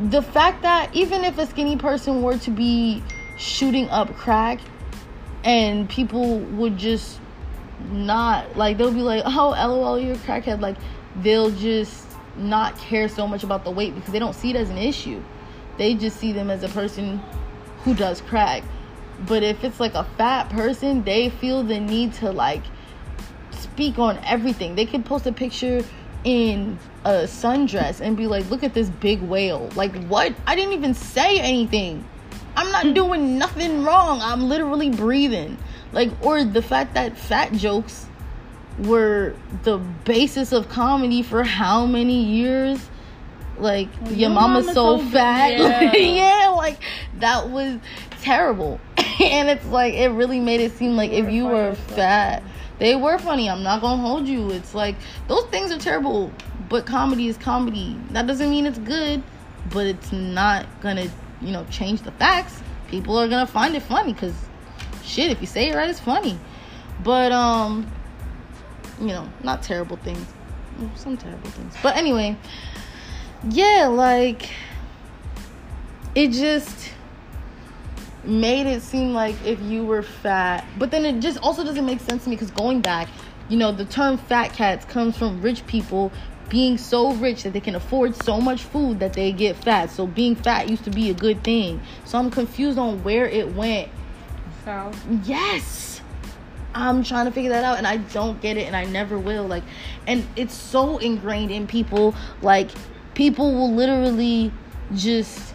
the fact that even if a skinny person were to be shooting up crack and people would just not like they'll be like [laughs] oh lol you're a crackhead. Like they'll just not care so much about the weight because they don't see it as an issue. They just see them as a person who does crack. But if it's like a fat person they feel the need to like speak on everything. They can post a picture in a sundress and be like look at this big whale. Like what? I didn't even say anything. I'm not hmm. doing nothing wrong. I'm literally breathing. Like or the fact that fat jokes were the basis of comedy for how many years? Like Well, your, your mama's, mama's so so fat. Yeah. [laughs] yeah like that was terrible. [laughs] And it's like it really made it seem like if you were fat. fuck. They were funny i'm not gonna hold you. It's like those things are terrible but comedy is comedy. That doesn't mean it's good but it's not gonna you know change the facts. People are gonna find it funny because shit if you say it right it's funny. But um you know not terrible things. Some terrible things. But anyway yeah like it just made it seem like if you were fat but then it just also doesn't make sense to me because going back you know the term fat cats comes from rich people being so rich that they can afford so much food that they get fat. So being fat used to be a good thing. So i'm confused on where it went. So yes. I'm trying to figure that out and i don't get it and i never will like and it's so ingrained in people. Like people will literally just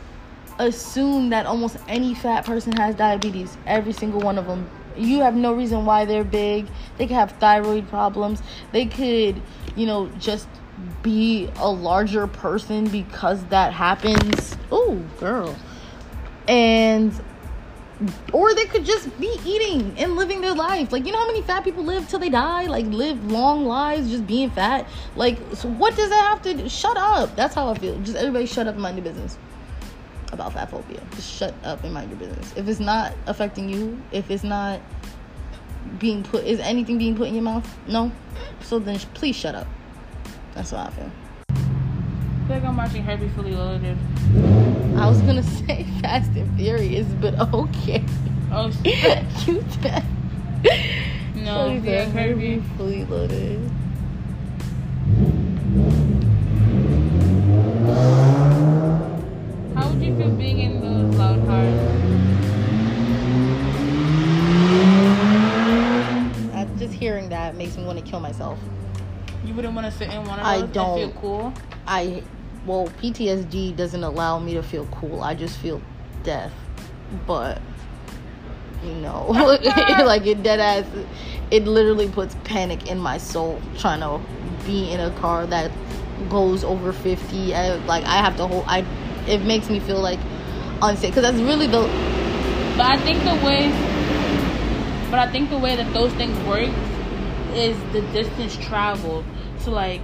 assume that almost any fat person has diabetes every single one of them you have no reason why they're big they could have thyroid problems they could you know just be a larger person because that happens oh girl and or they could just be eating and living their life. Like, you know how many fat people live till they die? Like, live long lives just being fat? Like, so what does that have to do? Shut up. That's how I feel. Just everybody shut up and mind your business about fat phobia. Just shut up and mind your business. If it's not affecting you, if it's not being put, is anything being put in your mouth? No? So then sh- please shut up. That's how I feel. I feel like I'm watching Herbie Fully Loaded. I was gonna [laughs] say Fast and Furious, but okay. Oh shit. [laughs] you said. No, yeah, don't Herbie. be fully loaded. That makes me want to kill myself. You wouldn't want to sit in one of I those don't. and feel cool. I, well, PTSD doesn't allow me to feel cool. I just feel death. But, you know, [laughs] like it dead ass, it literally puts panic in my soul trying to be in a car that goes over 50. I, like, I have to hold, I, it makes me feel like unsafe. Because that's really the, But I think the way, but I think the way that those things work is the distance traveled. So like,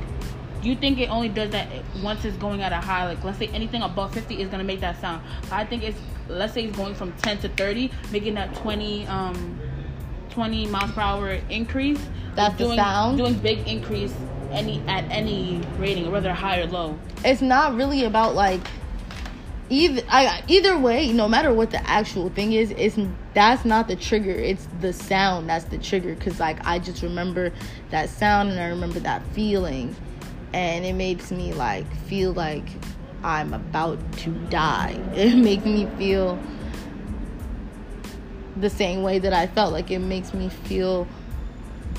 you think it only does that once it's going at a high. Like let's say anything above fifty is gonna make that sound. But I think it's let's say it's going from ten to thirty, making that twenty um twenty miles per hour increase. That's doing, sound? Doing big increase any at any rating, whether high or low. it's not really about like either I either way, no matter what the actual thing is, it's that's not the trigger. It's the sound that's the trigger. Cause like I just remember that sound and I remember that feeling, and it makes me like feel like I'm about to die. [laughs] It makes me feel the same way that I felt. Like it makes me feel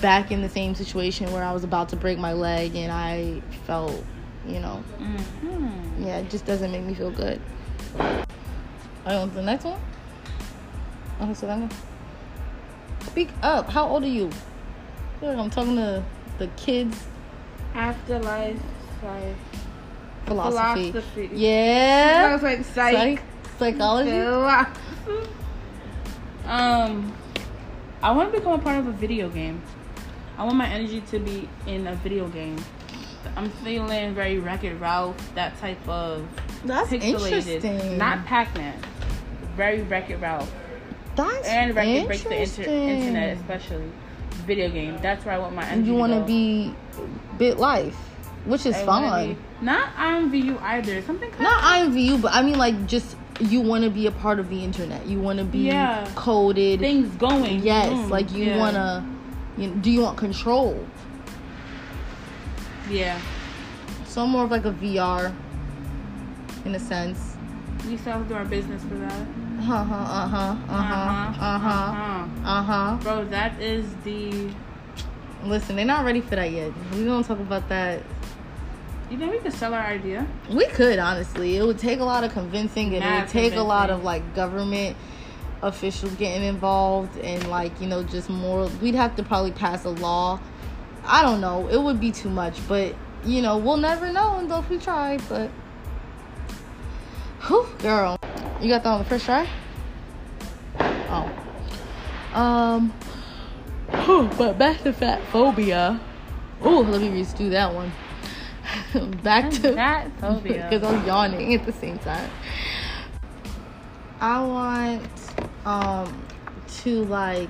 back in the same situation where I was about to break my leg and I felt, you know, Mm-hmm. yeah, it just doesn't make me feel good. On to the next one? Okay, so then speak up. How old are you? I feel like I'm talking to the kids Afterlife, life. philosophy. Philosophy. Yeah. I was like Psych. Psychology. Um, I want to become a part of a video game. I want my energy to be in a video game. I'm feeling very Wreck It Ralph, that type of That's interesting. Not Pac-Man. Very Wreck It Ralph. That's And Wreck It breaks the inter- internet, especially video game. That's where I want my energy you want to be BitLife, which is I fun. be- not IMVU either. Something kind Not IMVU, but I mean like just you want to be a part of the internet. You want to be Yeah. coded. things going. Yes, Boom. like you Yeah. wanna. You, do you want control? Yeah. So more of like a VR, in a sense. We still have to do our business for that. Uh huh. Uh huh. Uh huh. Uh huh. Uh-huh. Uh huh. Bro, that is the. Listen, they're not ready for that yet. We gonna talk about that. You think we could sell our idea? We could honestly. It would take a lot of convincing, and it would take a lot of like government officials getting involved, and like you know just more. We'd have to probably pass a law. I don't know. It would be too much, but you know we'll never know until we try. But, whew, girl, you got that on the first try. Oh, um, whew, but back to fat phobia. Oh, let me just do that one. [laughs] back to Fat [laughs] phobia. because I'm yawning at the same time. I want um to like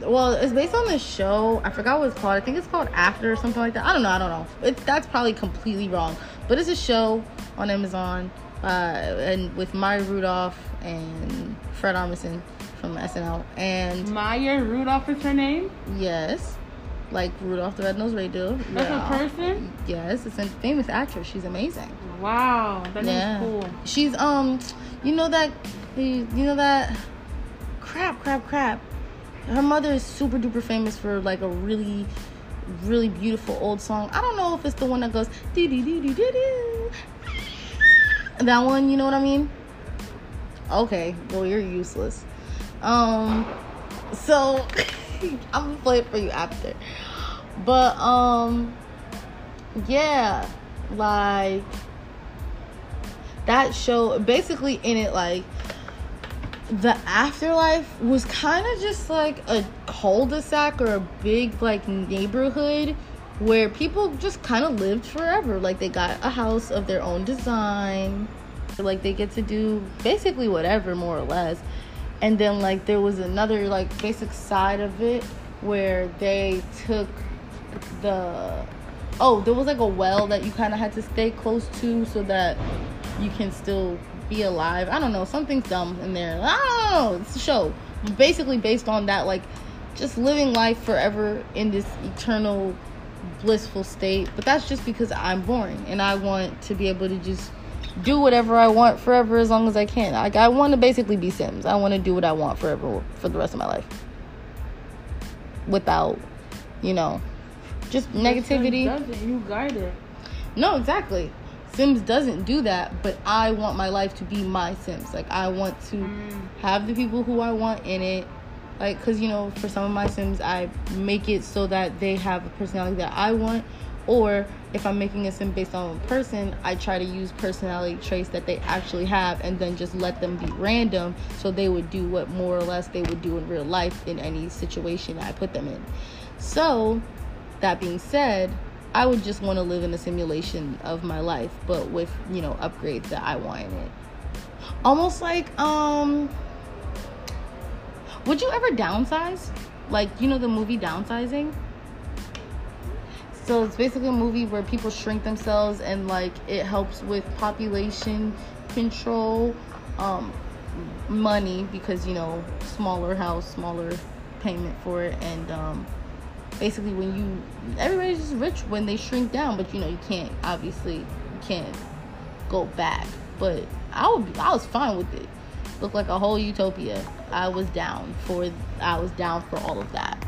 well, it's based on the show. I forgot what it's called. I think it's called After or something like that. I don't know. I don't know. It's that's probably completely wrong. But it's a show on Amazon, uh, and with Maya Rudolph and Fred Armisen from SNL. And Maya Rudolph is her name? yes, like Rudolph the Red-Nosed Reindeer. That's Yeah. a person? Yes, it's a famous actress. She's amazing. Wow, that Yeah. name's cool. She's um, you know that, you know that, crap, crap, crap. Her mother is super duper famous for like a really, really beautiful old song. I don't know if it's the one that goes doo doo doo doo doo. That one, you know what I mean? Okay, well you're useless. Um, so [laughs] I'm gonna play it for you after. But um, yeah, like that show basically in it like the afterlife was kind of just like a cul-de-sac or a big like neighborhood where people just kind of lived forever. Like they got a house of their own design. Like they get to do basically whatever more or less. And then like there was another like basic side of it where they took the oh there was like a well that you kind of had to stay close to so that you can still be alive. I don't know something's dumb in there. I don't know it's a show. Basically based on that like just living life forever in this eternal blissful state. But that's just because i'm boring and i want to be able to just do whatever i want forever as long as i can. Like i want to basically be sims. I want to do what i want forever for the rest of my life. Without you know just negativity. you guide it? no, exactly. Sims doesn't do that, but I want my life to be my Sims. Like I want to Mm. have the people who I want in it. Like cuz you know, for some of my Sims, I make it so that they have a personality that I want or if I'm making a sim based on a person, I try to use personality traits that they actually have and then just let them be random so they would do what more or less they would do in real life in any situation I put them in. So, that being said, I would just want to live in a simulation of my life, but with, you know, upgrades that I want in it. Almost like, um, would you ever downsize? Like, you know, the movie Downsizing? So it's basically a movie where people shrink themselves and like it helps with population control, um, money because you know smaller house, smaller payment for it, and um, basically when you everybody's just rich when they shrink down, but you know you can't obviously you can't go back. But I would I was fine with it. Looked like a whole utopia. I was down for I was down for all of that.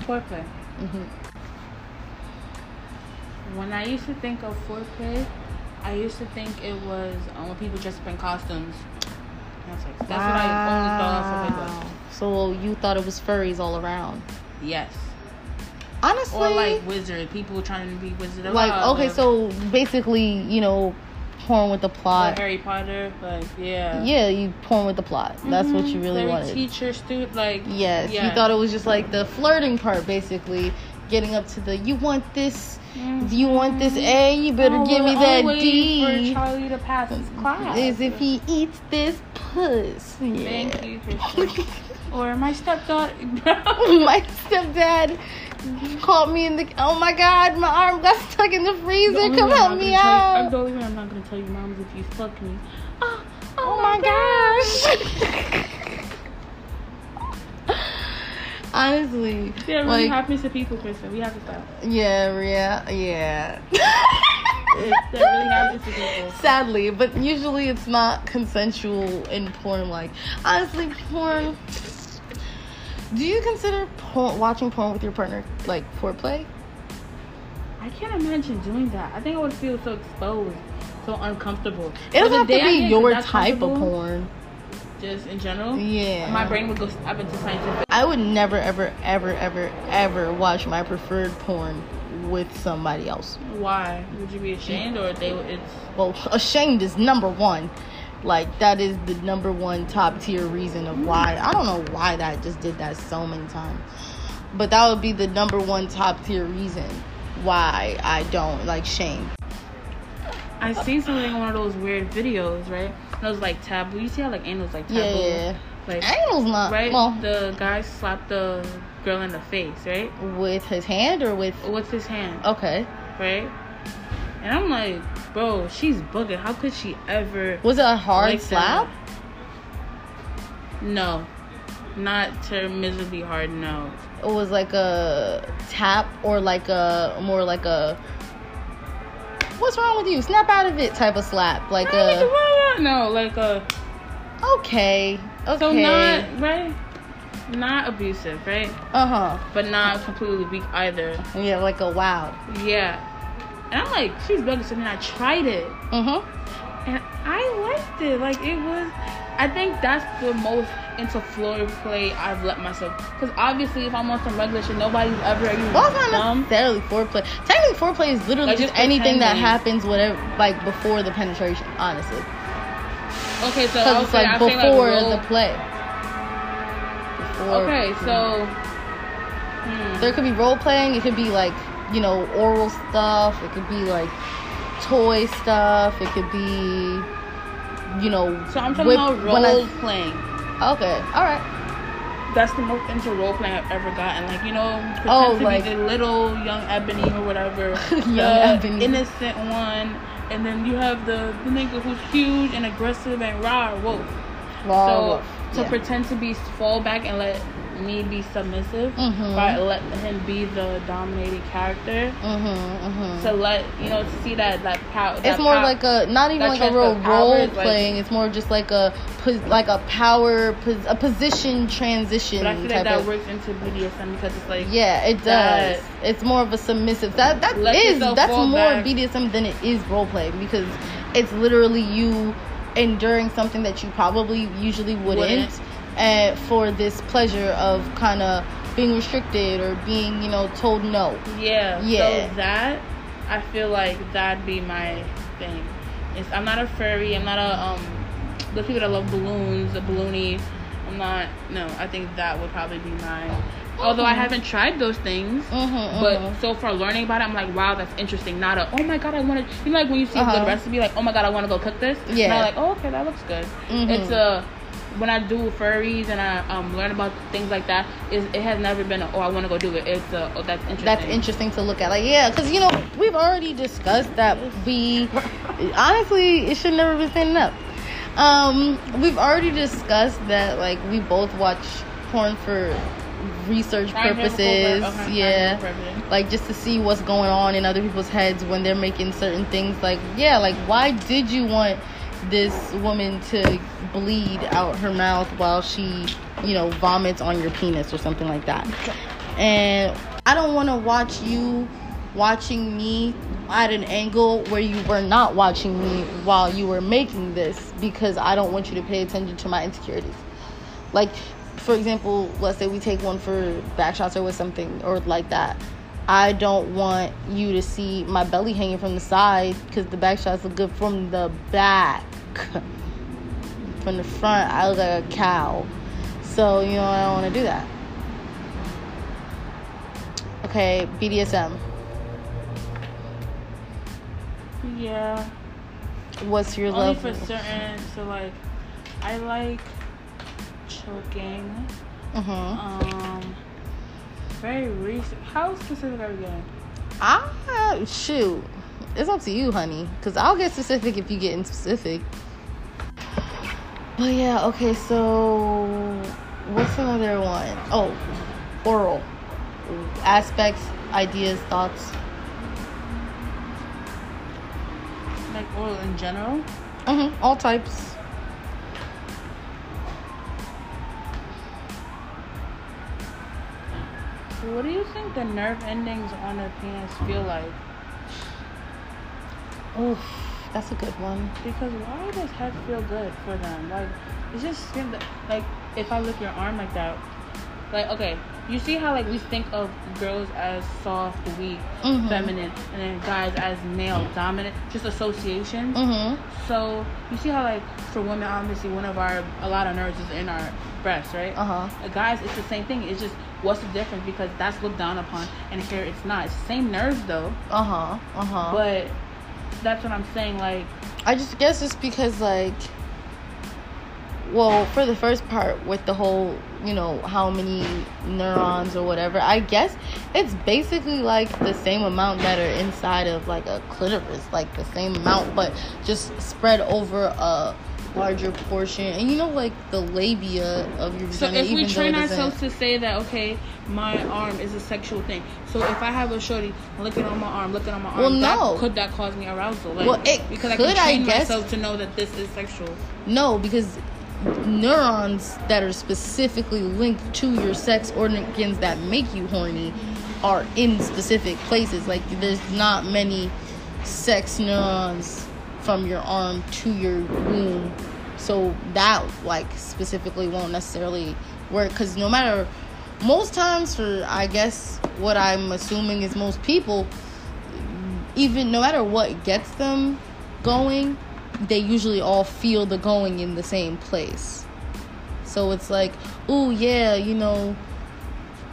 Foreplay. hmm When I used to think of foreplay, I used to think it was um, when people dress up in costumes. That's, like, that's what I only thought of foreplay was. So you thought it was furries all around? Yes. Honestly, Or like wizard, people trying to be wizard. like Oz, okay, so basically, you know, porn with the plot. Harry Potter, like yeah. Yeah, you porn with the plot. That's what you Mhm. really Very wanted. Teacher, student, like Yes, yeah. you thought it was just like the flirting part, basically, getting up to the you want this, Mhm. you want this A, you better Oh, give me that D. For Charlie to pass his class. Is if he eats this puss. Yeah. Thank you. [laughs] or my stepdaughter. [laughs] [laughs] my stepdad caught me in the. Oh my god, my arm got stuck in the freezer. The Come help me gonna you- I'm the only way I'm not gonna tell you, mom, is if you fuck me. Ah, oh, Oh my gosh. [laughs] Honestly, Yeah, it really like, happens to people, Kristen. We have to stop. yeah, yeah, yeah. It, that really happens to people. Sadly, but usually it's not consensual in porn. Like, honestly, porn. Do you consider watching porn with your partner like foreplay? I can't imagine doing that. I think I would feel so exposed, so uncomfortable. It doesn't have to be your type of porn. Just in general. Yeah. My brain would go up into scientific. I would never, ever, ever, ever, ever watch my preferred porn with somebody else. Why? Would you be ashamed, or they? would- It's Well, ashamed is number one. Like that is the number one top tier reason of why. I don't know why that just did that so many times, but that would be the number one top tier reason why I don't like shame. I seen something on one of those weird videos, right? And it was like taboo. You see how like anal's like taboo, Yeah, like Angel's not right. well The guy slapped the girl in the face, right, with his hand or with with his hand, okay. right? And I'm like, bro, she's bugging. How could she ever? Was it a hard like slap? that? No, not to miserably hard. No. It was like a tap or like a more like a what's wrong with you? Snap out of it type of slap. Like a no, like a okay, okay. so not right, not abusive, right? uh huh. But not completely weak either. Yeah, like a wow. Yeah. And I'm like, she's bugging. So then I tried it, Mhm. and I liked it. Like it was. I think that's the most into floor play I've let myself. Because obviously, if I'm on some regular shit, nobody's ever even Well, it's not dumb. necessarily foreplay. Technically, foreplay is literally Like, just just anything that happens, whatever, like before the penetration. Honestly, Okay, so because it's like before like the play. Before. Okay, so. Hmm. there could be role playing. It could be like you know oral stuff. It could be like toy stuff. It could be you know. So I'm talking whip- about when I- role playing. Okay, all right. That's the most into role playing I've ever gotten. Like you know, pretend Oh, to like- be the little young Ebony or whatever, [laughs] Young the Ebony. innocent one, and then you have the, the nigga who's huge and aggressive and raw wolf. Raw so wolf, to yeah. pretend to be fall back and let me be submissive, Mhm. by let him be the dominating character. Mm-hmm, mm-hmm. To let you know, to see that that power. it's more like a not even like a real role is like- playing. it's more just like a like a power a position transition But I feel type like that of. works into BDSM because it's like Yeah, it does. it's more of a submissive. That that is that's more back. BDSM than it is role play because it's literally you enduring something that you probably usually wouldn't, Wouldn't. And for this pleasure of kind of being restricted or being you know told no. Yeah. Yeah. So that I feel like that'd be my thing. It's, I'm not a furry. I'm not a um. The people that love balloons, a balloony. I'm not. No, I think that would probably be mine. Although I Mhm. haven't tried those things, Mm-hmm, but so far learning about it, I'm like, wow, that's interesting. Not a, oh my god, I want to. You know, like when you see a Uh-huh. good recipe, like, oh my god, I want to go cook this. Yeah. And I'm like, oh, okay, that looks good. Mhm. It's a when I do furries and I um, learn about things like that, is it has never been a, oh I want to go do it. It's a, oh that's interesting. that's interesting to look at. Like, yeah, because you know we've already discussed that we honestly it should never be standing up. Um, we've already discussed that like we both watch porn for research purposes. okay, yeah, like just to see what's going on in other people's heads when they're making certain things. Like, yeah, like why did you want this woman to bleed out her mouth while she, you know, vomits on your penis or something like that? And I don't want to watch you watching me at an angle where you were not watching me while you were making this because I don't want you to pay attention to my insecurities. Like, for example, let's say we take one for back shots or with something or like that. I don't want you to see my belly hanging from the side because the back shots look good from the back. From the front, I look like a cow. So, you know, I don't want to do that. Okay, BDSM. Yeah. What's your Only level? for certain. So like, I like choking. Mm-hmm. Um, very recent. How specific are we getting? Ah, shoot. It's up to you, honey. Because I'll get specific if you get in specific. But yeah, okay, so what's another one? Oh, oral. Aspects, ideas, thoughts. Like oral in general. Mm-hmm. All types. What do you think the nerve endings on a penis feel like? Oof, that's a good one. Because why does head feel good for them? Like, it's just like if I lick your arm like that, like okay, you see how like we think of girls as soft, weak, Mhm. feminine, and then guys as male, dominant, just associations. Mm-hmm. So you see how like for women, obviously one of our a lot of nerves is in our breast, right? Uh-huh. Uh, guys, it's the same thing. It's just what's the difference because that's looked down upon, and here it's not. It's the same nerves though, Uh-huh. Uh-huh. but that's what I'm saying. Like, I just guess it's because like well, for the first part with the whole, you know, how many neurons or whatever, I guess it's basically like the same amount that are inside of like a clitoris, like the same amount, but just spread over a larger portion. And you know, like the labia of your vagina. so if we train ourselves to say that, okay, my arm is a sexual thing. So if I have a shorty looking on my arm, looking on my arm, Well, that, no. could that cause me arousal? Like, Well, it because I could, can I train guess. myself to know that this is sexual. No, because neurons that are specifically linked to your sex organs that make you horny are in specific places. Like there's not many sex neurons from your arm to your womb. So that like specifically won't necessarily work cuz no matter most times for I guess what I'm assuming is most people even no matter what gets them going, they usually all feel the going in the same place. So it's like, oh yeah, you know,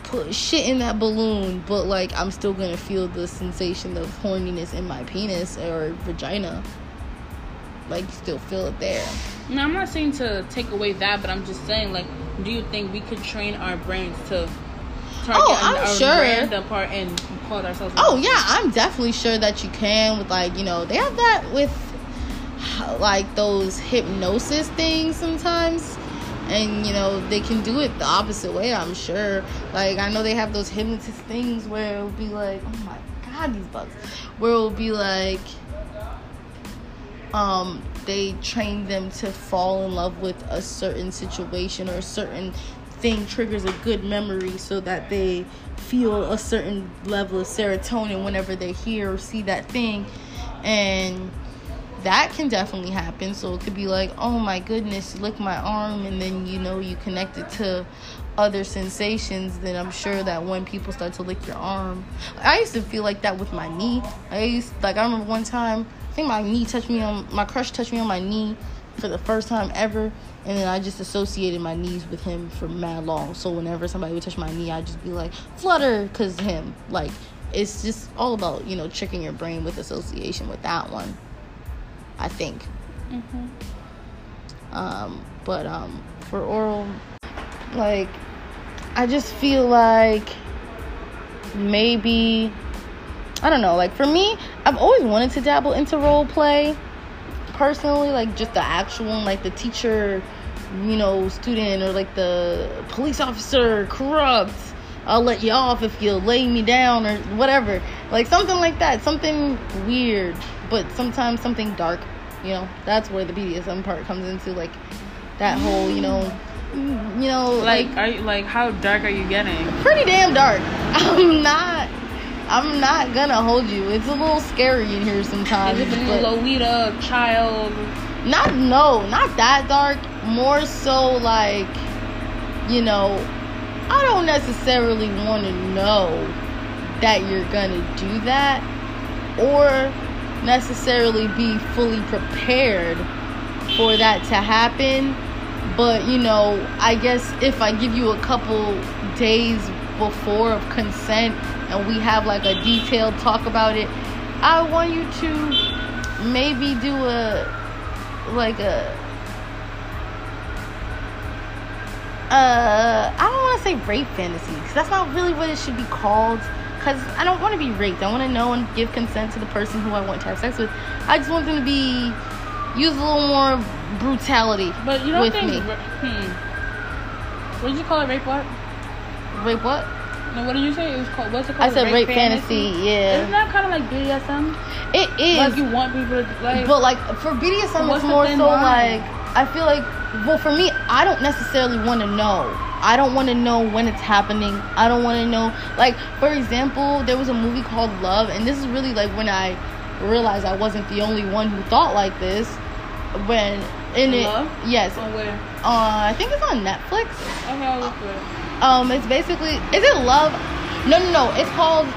put shit in that balloon, but like I'm still gonna feel the sensation of horniness in my penis or vagina. Like still feel it there. No, I'm not saying to take away that, but I'm just saying, like, do you think we could train our brains to Oh, I'm a sure. random part and call ourselves? Oh yeah, I'm definitely sure that you can with like you know they have that with like those hypnosis things sometimes, and you know they can do it the opposite way. I'm sure. Like I know they have those hypnotist things where it'll be like, oh my god, these bugs, where it'll be like, um, they train them to fall in love with a certain situation or a certain thing triggers a good memory so that they feel a certain level of serotonin whenever they hear or see that thing. And that can definitely happen. So it could be like oh my goodness lick my arm and then you know you connect it to other sensations then i'm sure that when people start to lick your arm. I used to feel like that with my knee. I used like i remember one time think my knee touched me on my crush touched me on my knee for the first time ever and then I just associated my knees with him for mad long. So whenever somebody would touch my knee, I'd just be like, flutter, cause him. Like, it's just all about, you know, tricking your brain with association with that one. I think. hmm Um, but um, for oral, like, I just feel like maybe, I don't know, like for me, I've always wanted to dabble into role play personally, like just the actual like the teacher, you know, student or like the police officer corrupt. I'll let you off if you lay me down or whatever. Like something like that. Something weird, but sometimes something dark. You know, that's where the BDSM part comes into like that whole, you know, you know, Like, are you like how dark are you getting? pretty damn dark. [laughs] I'm not I'm not gonna hold you. It's a little scary in here sometimes. Is it the but- Lolita child? not no not that dark more so like you know i don't necessarily want to know that you're gonna do that or necessarily be fully prepared for that to happen. But you know, I guess if I give you a couple days before of consent and we have like a detailed talk about it, I want you to maybe do a like a uh I don't want to say rape fantasy because that's not really what it should be called because I don't want to be raped. I want to know and give consent to the person who I want to have sex with. I just want them to be use a little more brutality But you don't with think? me. Hmm. What did you call it? Rape what? Rape what? No, what did you say? It was called. What's it called? I said rape fantasy. Yeah. Isn't that kind of like BDSM? it is. Like you want people to like. But like for BDSM, it's more so line? like I feel like well for me, I don't necessarily want to know. I don't want to know when it's happening. I don't want to know like for example, there was a movie called Love, and this is really like when I realized I wasn't the only one who thought like this. When in it, Love? yes, oh, where? uh, I think it's on Netflix. Okay, I'll look for it. Um, it's basically is it Love? No, no, no. It's called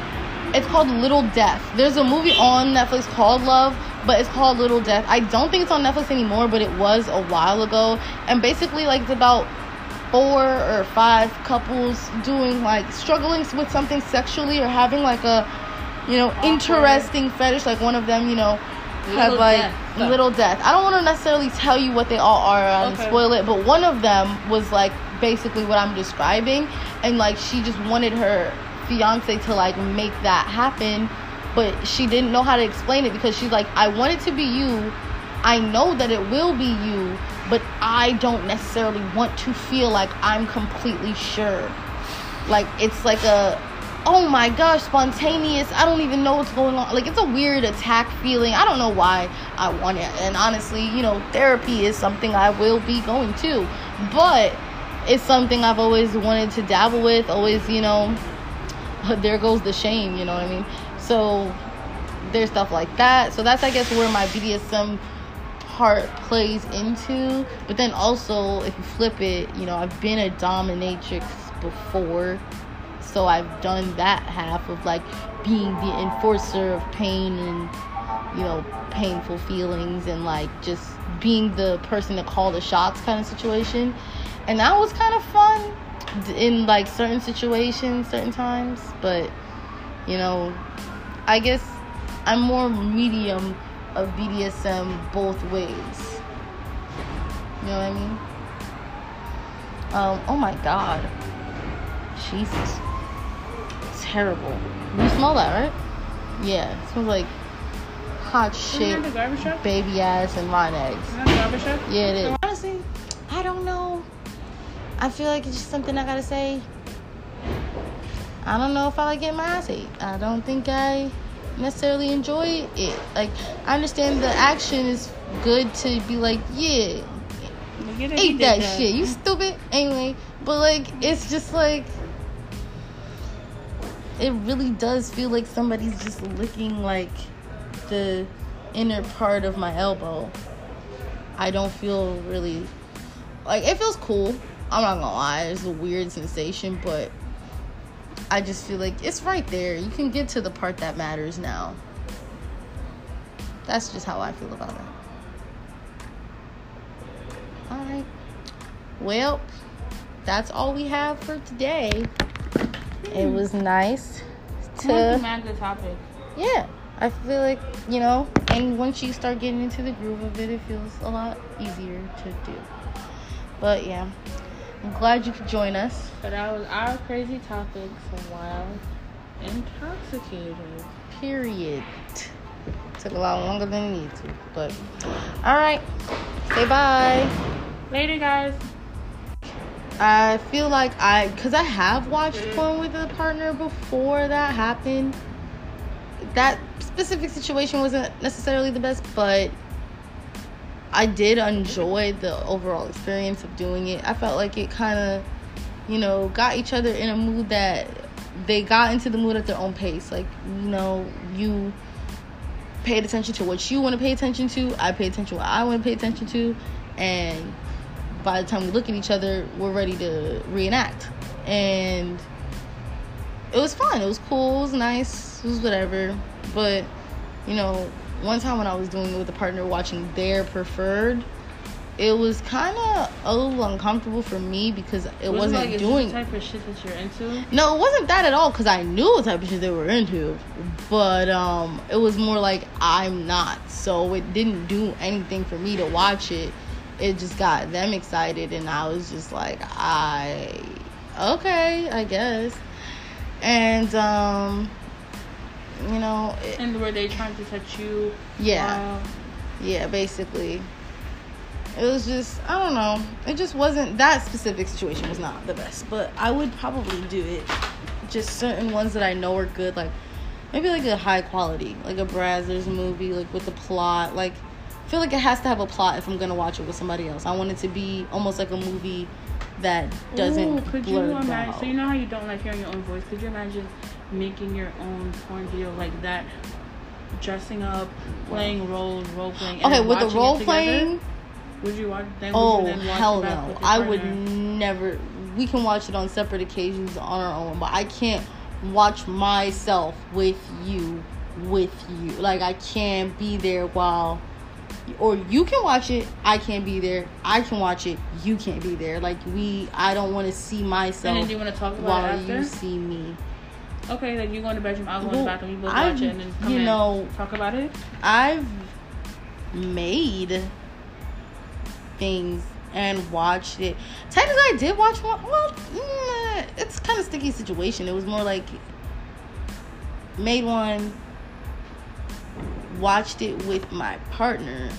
it's called Little Death. There's a movie on Netflix called Love, but it's called Little Death. I don't think it's on Netflix anymore, but it was a while ago. And basically, like it's about four or five couples doing like struggling with something sexually or having like a you know Awkward. interesting fetish. Like one of them, you know. Had Little like death. little death. I don't want to necessarily tell you what they all are and Okay. spoil it, but one of them was like basically what I'm describing, and like she just wanted her fiance to like make that happen, but she didn't know how to explain it because she's like, I want it to be you. I know that it will be you, but I don't necessarily want to feel like I'm completely sure. Like it's like a oh my gosh, spontaneous. I don't even know what's going on. Like it's a weird attack feeling. I don't know why I want it. And honestly, you know, therapy is something I will be going to. But it's something I've always wanted to dabble with. Always, you know, [laughs] there goes the shame, you know what I mean? So there's stuff like that. So that's I guess where my BDSM part plays into. But then also if you flip it, you know, I've been a dominatrix before. So I've done that half of like being the enforcer of pain and you know, painful feelings and like just being the person to call the shots kind of situation. And that was kind of fun in like certain situations, certain times, but you know, I guess I'm more medium of BDSM both ways. You know what I mean? Um, oh my god. Jesus. Terrible. You smell that, right? Yeah. It smells like hot shit, that the garbage truck? baby ass, and rotten eggs. Isn't that the garbage? Yeah, it is. Honestly, I don't know. I feel like it's just something I gotta say. I don't know if I like getting my ass ate. I don't think I necessarily enjoy it. Like, I understand the action is good to be like, yeah, Look at it, ate did that shit. You stupid. Anyway, but like, it's just like, it really does feel like somebody's just licking like the inner part of my elbow. I don't feel really like it feels cool. I'm not gonna lie, it's a weird sensation, but I just feel like it's right there. You can get to the part that matters now. That's just how I feel about it. Alright. Well, that's all we have for today. It was nice to mad good topic. yeah i feel like you know and once you start getting into the groove of it it feels a lot easier to do but yeah i'm glad you could join us. But that was our crazy topic topics while intoxicated. period. Took a lot longer than it needed to but all right. Say bye. Later, guys. i feel like i because i have watched porn with a partner before that happened. That specific situation wasn't necessarily the best but I did enjoy the overall experience of doing it. I felt like it kind of, you know, got each other in a mood that they got into the mood at their own pace. Like, you know, you paid attention to what you want to pay attention to. I pay attention to what I want to pay attention to. And by the time we look at each other, we're ready to reenact. And it was fun. It was cool. It was nice. It was whatever. But you know, one time when I was doing it with a partner, watching their preferred, it was kind of a little uncomfortable for me because it Was wasn't like, doing. The type of shit that you're into? No, it wasn't that at all because I knew what type of shit they were into. But um it was more like I'm not. So it didn't do anything for me to watch it. It just got them excited and I was just like, I okay, I guess. And um you know, it, And were they trying to touch you? yeah. while- Yeah, basically. It was just I don't know. It just wasn't that specific situation was not the best, but I would probably do it. Just certain ones that I know are good, like maybe like a high quality, like a Brazzers movie, like with the plot. Like I feel like it has to have a plot if I'm gonna watch it with somebody else. I want it to be almost like a movie that doesn't Ooh, could you imagine? So you know how you don't like hearing your own voice. Could you imagine making your own porn video like that, dressing up, playing roles, role playing? okay, with the role playing. Would you watch? Then Oh you then watch hell no! I would never. We can watch it on separate occasions on our own, but I can't watch myself with you, with you. Like I can't be there while, or you can watch it. I can't be there. I can watch it. You can't be there. Like we. I don't want to see myself. And then do you want to talk about while you see me. Okay, like you go in the bedroom, I'll go in the bathroom, you both I've- watch it, and then come you in, know- talk about it. I've made things and watched it. Technically, I did watch one. Well, mm, it's kind of sticky situation. It was more like made one, watched it with my partner,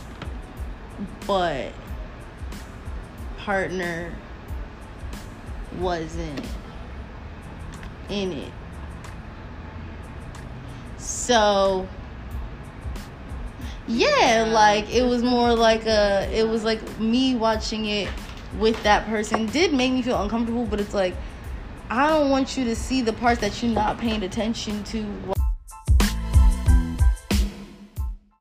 but partner wasn't in it. So yeah, like it was more like a it was like me watching it with that person. Did make me feel uncomfortable, but it's like I don't want you to see the parts that you're not paying attention to